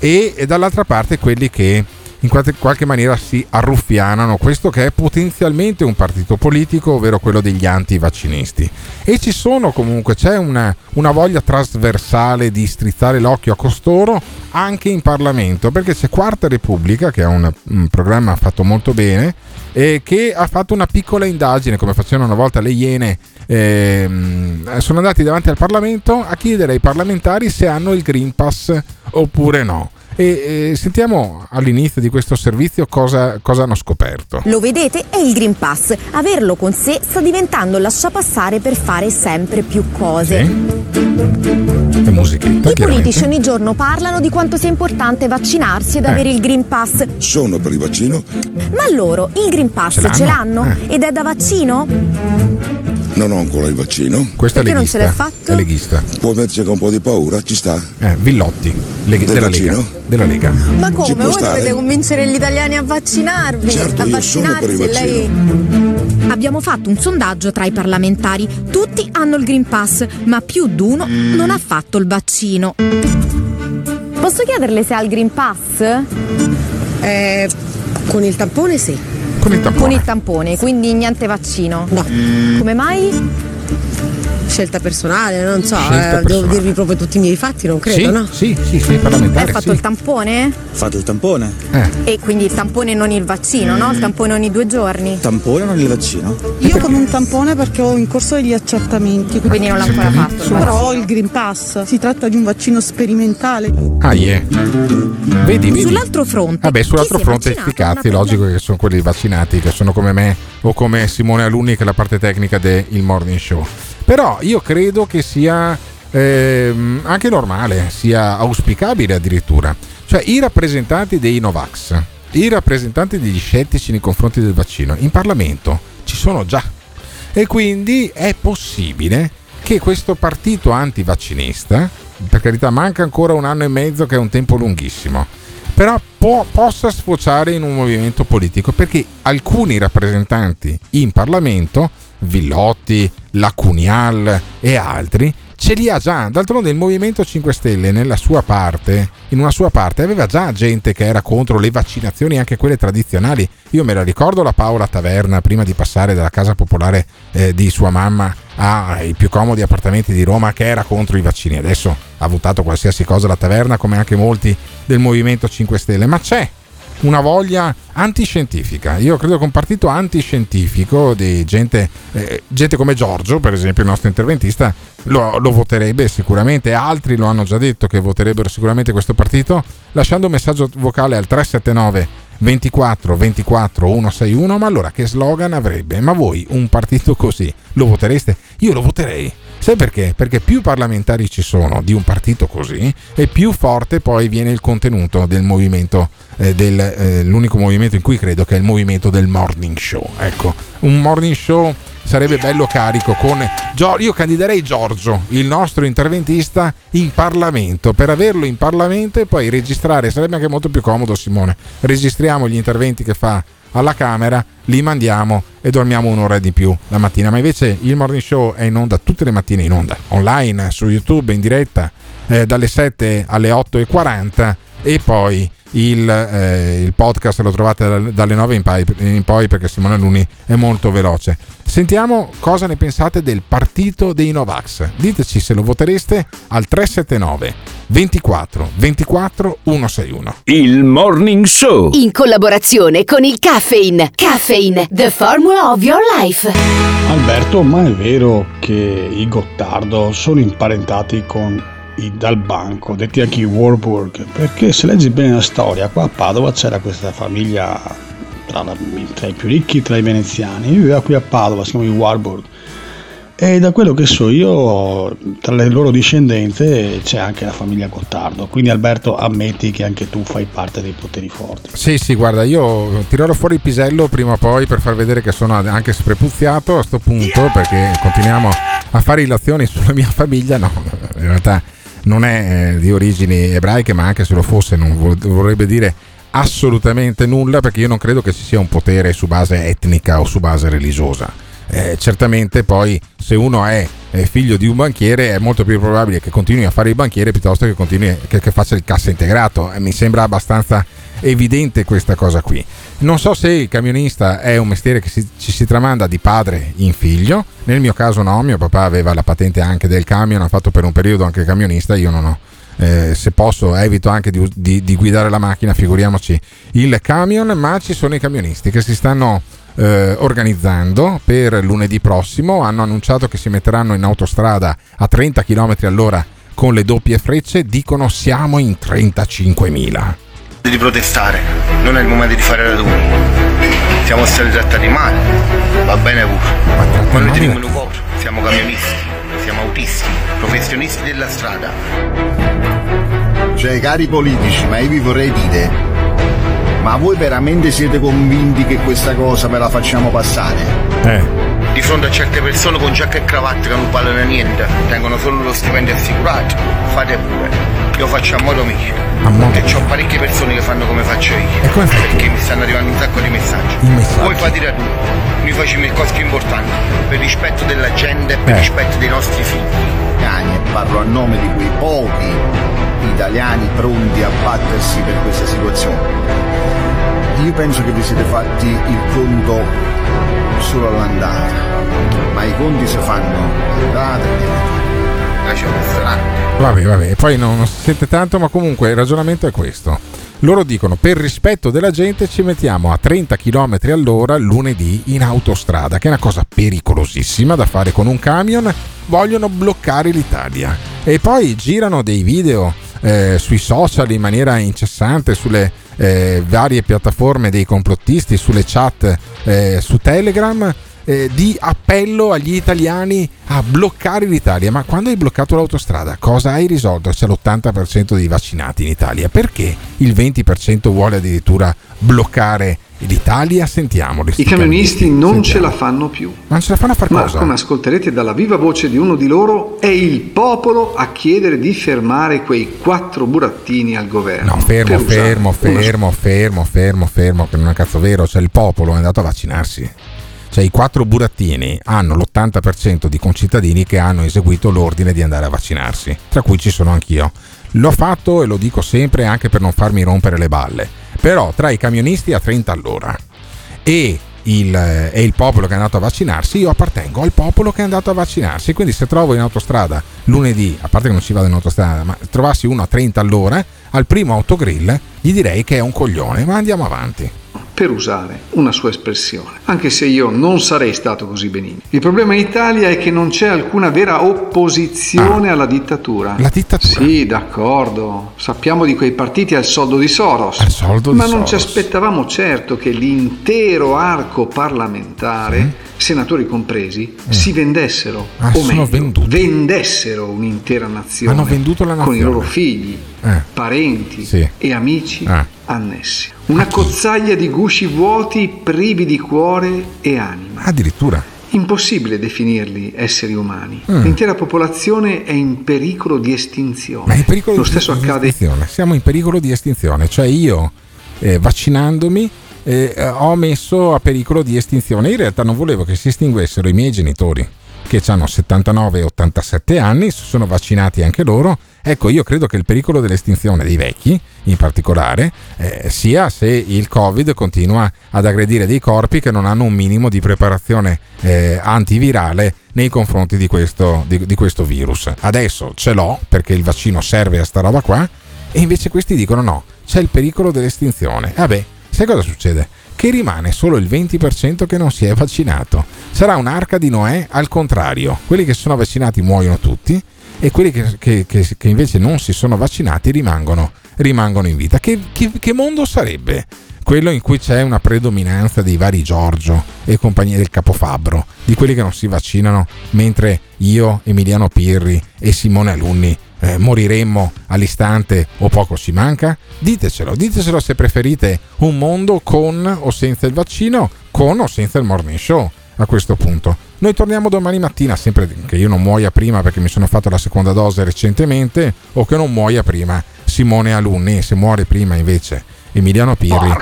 e, e dall'altra parte quelli che in qualche, qualche maniera si arruffianano questo che è potenzialmente un partito politico, ovvero quello degli anti-vaccinisti. E ci sono comunque, c'è una, una voglia trasversale di strizzare l'occhio a costoro anche in Parlamento, perché c'è Quarta Repubblica, che è un, un programma fatto molto bene, e che ha fatto una piccola indagine, come facevano una volta le Iene, ehm, sono andati davanti al Parlamento a chiedere ai parlamentari se hanno il Green Pass oppure no. E, e sentiamo all'inizio di questo servizio cosa, cosa hanno scoperto. Lo vedete? È il Green Pass. Averlo con sé sta diventando il lasciapassare per fare sempre più cose. La musichetta, I politici ogni giorno parlano di quanto sia importante vaccinarsi ed Eh. avere il Green Pass. Sono per il vaccino? Ma loro il Green Pass Ce l'hanno? ce l'hanno? Eh. Ed è da vaccino? Non ho ancora il vaccino. Questo Perché non ce l'hai fatto? È leghista. Può metterci con un po' di paura, ci sta. Eh, Villotti, leg- Del della, Lega, vaccino? della Lega. Ma come? Voi stare? dovete convincere gli italiani a vaccinarvi? Certo, a io sono per il vaccinarsi. Lei... Abbiamo fatto un sondaggio tra i parlamentari. Tutti hanno il Green Pass, ma più di uno Mm. non ha fatto il vaccino. Posso chiederle se ha il Green Pass? con il tampone sì. Con il tampone. Con il tampone, quindi niente vaccino. No. Come mai? Scelta personale, non so, eh, devo dirvi proprio tutti i miei fatti, non credo, sì, no? sì, sì, sì, parlamentare. Hai fatto sì. il tampone? Fatto il tampone? Eh. E quindi il tampone non il vaccino, no? Il tampone ogni due giorni. Tampone o non il vaccino? Io con un tampone perché ho in corso degli accertamenti. Quindi non l'ha ancora fatto. il Però ho il Green Pass. Si tratta di un vaccino sperimentale. Ah, yeah. Vedi, vedi. Sull'altro fronte. Vabbè, sull'altro fronte sti cazzi, logico che sono quelli vaccinati, che sono come me o come Simone Alunni che è la parte tecnica del Morning Show. Però io credo che sia ehm, anche normale, sia auspicabile addirittura. Cioè i rappresentanti dei Novax, i rappresentanti degli scettici nei confronti del vaccino, in Parlamento ci sono già. E quindi è possibile che questo partito antivaccinista, per carità manca ancora un anno e mezzo che è un tempo lunghissimo, però può- possa sfociare in un movimento politico perché alcuni rappresentanti in Parlamento, Villotti, Lacunial e altri, ce li ha già. D'altronde il Movimento 5 Stelle nella sua parte, in una sua parte, aveva già gente che era contro le vaccinazioni, anche quelle tradizionali. Io me la ricordo la Paola Taverna prima di passare dalla casa popolare eh, di sua mamma ai più comodi appartamenti di Roma che era contro i vaccini. Adesso ha votato qualsiasi cosa la Taverna come anche molti del Movimento 5 Stelle, ma c'è una voglia antiscientifica. Io credo che un partito antiscientifico di gente, eh, gente come Giorgio, per esempio il nostro interventista, lo, lo voterebbe sicuramente. Altri lo hanno già detto che voterebbero sicuramente questo partito, lasciando un messaggio vocale al 379 24 24 161. Ma allora che slogan avrebbe? Ma voi un partito così lo votereste? Io lo voterei. Sai perché? Perché più parlamentari ci sono di un partito così e più forte poi viene il contenuto del movimento, eh, del, eh, l'unico movimento in cui credo che è il movimento del morning show. Ecco, un morning show sarebbe bello carico con io candiderei Giorgio, il nostro interventista, in Parlamento per averlo in Parlamento e poi registrare, sarebbe anche molto più comodo Simone. Registriamo gli interventi che fa alla Camera, li mandiamo e dormiamo un'ora di più la mattina. Ma invece il morning show è in onda tutte le mattine in onda, online, su YouTube, in diretta, eh, dalle 7 alle 8.40 e poi il, eh, il podcast lo trovate dal- dalle 9 in poi, in poi perché Simone Luni è molto veloce. Sentiamo cosa ne pensate del partito dei Novax. Diteci se lo votereste al 379 24 24 161. Il Morning Show. In collaborazione con il Caffeine. Caffeine, the formula of your life. Alberto, ma è vero che i Gottardo sono imparentati con i Dal Banco, detti anche i Warburg? Perché se leggi bene la storia, qua a Padova c'era questa famiglia tra, la- tra i più ricchi tra i veneziani, viveva qui a Padova, si chiama i Warburg. E da quello che so io, tra le loro discendenze c'è anche la famiglia Gottardo. Quindi Alberto, ammetti che anche tu fai parte dei poteri forti. Sì, sì, guarda, io tirerò fuori il pisello prima o poi per far vedere che sono anche sprepuziato a sto punto perché continuiamo a fare illazioni sulla mia famiglia. No, in realtà non è eh, di origini ebraiche, ma anche se lo fosse non vorrebbe dire assolutamente nulla perché io non credo che ci sia un potere su base etnica o su base religiosa. Eh, certamente poi se uno è eh, figlio di un banchiere è molto più probabile che continui a fare il banchiere piuttosto che, continui, che, che faccia il cassa integrato. Eh, mi sembra abbastanza evidente questa cosa qui. Non so se il camionista è un mestiere che si- ci si tramanda di padre in figlio, nel mio caso no, mio papà aveva la patente anche del camion, ha fatto per un periodo anche il camionista, io non ho. Eh, se posso evito anche di, di- di guidare la macchina, figuriamoci il camion, ma ci sono i camionisti che si stanno eh, organizzando per lunedì prossimo, hanno annunciato che si metteranno in autostrada a 30 km all'ora con le doppie frecce, dicono siamo in 35.000. di protestare, non è il momento di fare raduni. Siamo stati trattati male, va bene pure. Ma noi teniamo un cuore, siamo camionisti, siamo autisti, professionisti della strada. Cioè, cari politici, ma io vi vorrei dire, ma voi veramente siete convinti che questa cosa ve la facciamo passare? Eh. Di fronte a certe persone con giacca e cravatta che non valgono niente, tengono solo lo stipendio assicurato, fate pure. Io faccio a modo mio. E ho parecchie persone che fanno come faccio io. Perché mi stanno arrivando un sacco di messaggi. Voi fate i raduni, noi facciamo le cose più importanti, per rispetto della gente e per Eh. rispetto dei nostri figli. Cani, e parlo a nome di quei pochi italiani pronti a battersi per questa situazione. Io penso che vi siete fatti il conto solo all'andare, ma i conti si fanno andata e Vabbè, vabbè, poi non, non si sente tanto, ma comunque il ragionamento è questo. Loro dicono per rispetto della gente ci mettiamo a 30 km all'ora lunedì in autostrada, che è una cosa pericolosissima da fare con un camion. Vogliono bloccare l'Italia. E poi girano dei video eh, sui social in maniera incessante, sulle eh, varie piattaforme dei complottisti, sulle chat eh, su Telegram eh, di appello agli italiani a bloccare l'Italia. Ma quando hai bloccato l'autostrada, cosa hai risolto? C'è l'80% dei vaccinati in Italia. Perché il 20% vuole addirittura bloccare l'Italia? Sentiamoli. I camionisti non Sentiamo. ce la fanno più. Non ce la fanno a fare Ma cosa? come ascolterete dalla viva voce di uno di loro, è il popolo a chiedere di fermare quei quattro burattini al governo. No, fermo, fermo, fermo, fermo, fermo, fermo, che non è cazzo vero. Cioè il popolo è andato a vaccinarsi. Cioè i quattro burattini hanno l'80% di concittadini che hanno eseguito l'ordine di andare a vaccinarsi, tra cui ci sono anch'io. L'ho fatto e lo dico sempre anche per non farmi rompere le balle. Però tra i camionisti a 30 all'ora e il, e il popolo che è andato a vaccinarsi, io appartengo al popolo che è andato a vaccinarsi. Quindi se trovo in autostrada lunedì, a parte che non ci vado in autostrada, ma trovassi uno a 30 all'ora, al primo autogrill gli direi che è un coglione, ma andiamo avanti per usare una sua espressione, anche se io non sarei stato così benigno. Il problema in Italia è che non c'è alcuna vera opposizione ah, alla dittatura. La dittatura? Sì, d'accordo. Sappiamo di quei partiti al soldo di Soros. Al soldo ma di non Soros. ci aspettavamo certo che l'intero arco parlamentare, sì. senatori compresi, mm. si vendessero. Ah, o meglio, venduti. vendessero un'intera nazione. Hanno venduto la nazione. Con i loro figli, eh. parenti sì. e amici eh. Annessi. Una cozzaglia di gusci vuoti privi di cuore e anima. Addirittura. Impossibile definirli esseri umani. Mm. L'intera popolazione è in pericolo di estinzione. Ma è in pericolo Lo di, stesso di accade. Estinzione. Siamo in pericolo di estinzione. Cioè io, eh, vaccinandomi, eh, ho messo a pericolo di estinzione. In realtà non volevo che si estinguessero i miei genitori che hanno 79 e 87 anni, sono vaccinati anche loro. Ecco, io credo che il pericolo dell'estinzione dei vecchi, in particolare, eh, sia se il Covid continua ad aggredire dei corpi che non hanno un minimo di preparazione eh, antivirale nei confronti di questo, di, di questo virus. Adesso ce l'ho perché il vaccino serve a sta roba qua e invece questi dicono no, c'è il pericolo dell'estinzione. Vabbè, sai cosa succede? Che rimane solo il 20% che non si è vaccinato. Sarà un'arca di Noè al contrario, quelli che sono vaccinati muoiono tutti e quelli che, che, che, che invece non si sono vaccinati rimangono, rimangono in vita. Che, mondo sarebbe? Quello in cui c'è una predominanza dei vari Giorgio e compagnia del capofabbro, di quelli che non si vaccinano, mentre io, Emiliano Pirri e Simone Alunni eh, moriremmo all'istante o poco ci manca? Ditecelo, ditecelo se preferite un mondo con o senza il vaccino, con o senza il morning show a questo punto. Noi torniamo domani mattina, sempre che io non muoia prima perché mi sono fatto la seconda dose recentemente o che non muoia prima Simone Alunni, se muore prima invece Emiliano Pirri,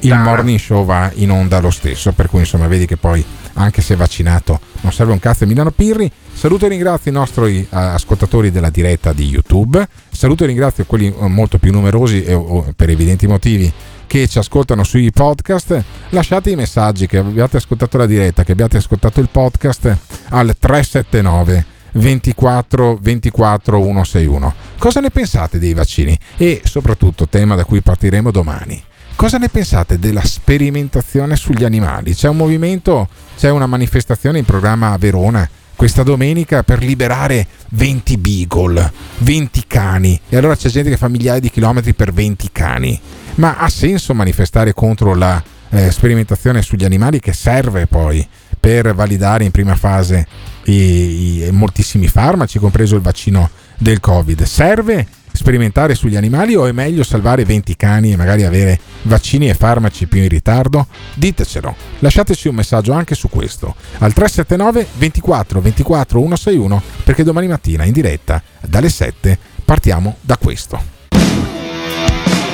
il morning show va in onda lo stesso, per cui insomma vedi che poi anche se vaccinato non serve un cazzo Emiliano Pirri. Saluto e ringrazio i nostri uh, ascoltatori della diretta di YouTube, saluto e ringrazio quelli uh, molto più numerosi e uh, per evidenti motivi che ci ascoltano sui podcast. Lasciate i messaggi che abbiate ascoltato la diretta, che abbiate ascoltato il podcast al 379 24 24 161. Cosa ne pensate dei vaccini? E soprattutto, tema da cui partiremo domani. Cosa ne pensate della sperimentazione sugli animali? C'è un movimento, c'è una manifestazione in programma a Verona questa domenica per liberare 20 beagle, 20 cani. E allora c'è gente che fa migliaia di chilometri per 20 cani. Ma ha senso manifestare contro la eh, sperimentazione sugli animali che serve poi per validare in prima fase i, i, moltissimi farmaci, compreso il vaccino del Covid. Serve sperimentare sugli animali o è meglio salvare 20 cani e magari avere vaccini e farmaci più in ritardo? Ditecelo. Lasciateci un messaggio anche su questo al 379 24 24 161 perché domani mattina in diretta dalle 7 partiamo da questo.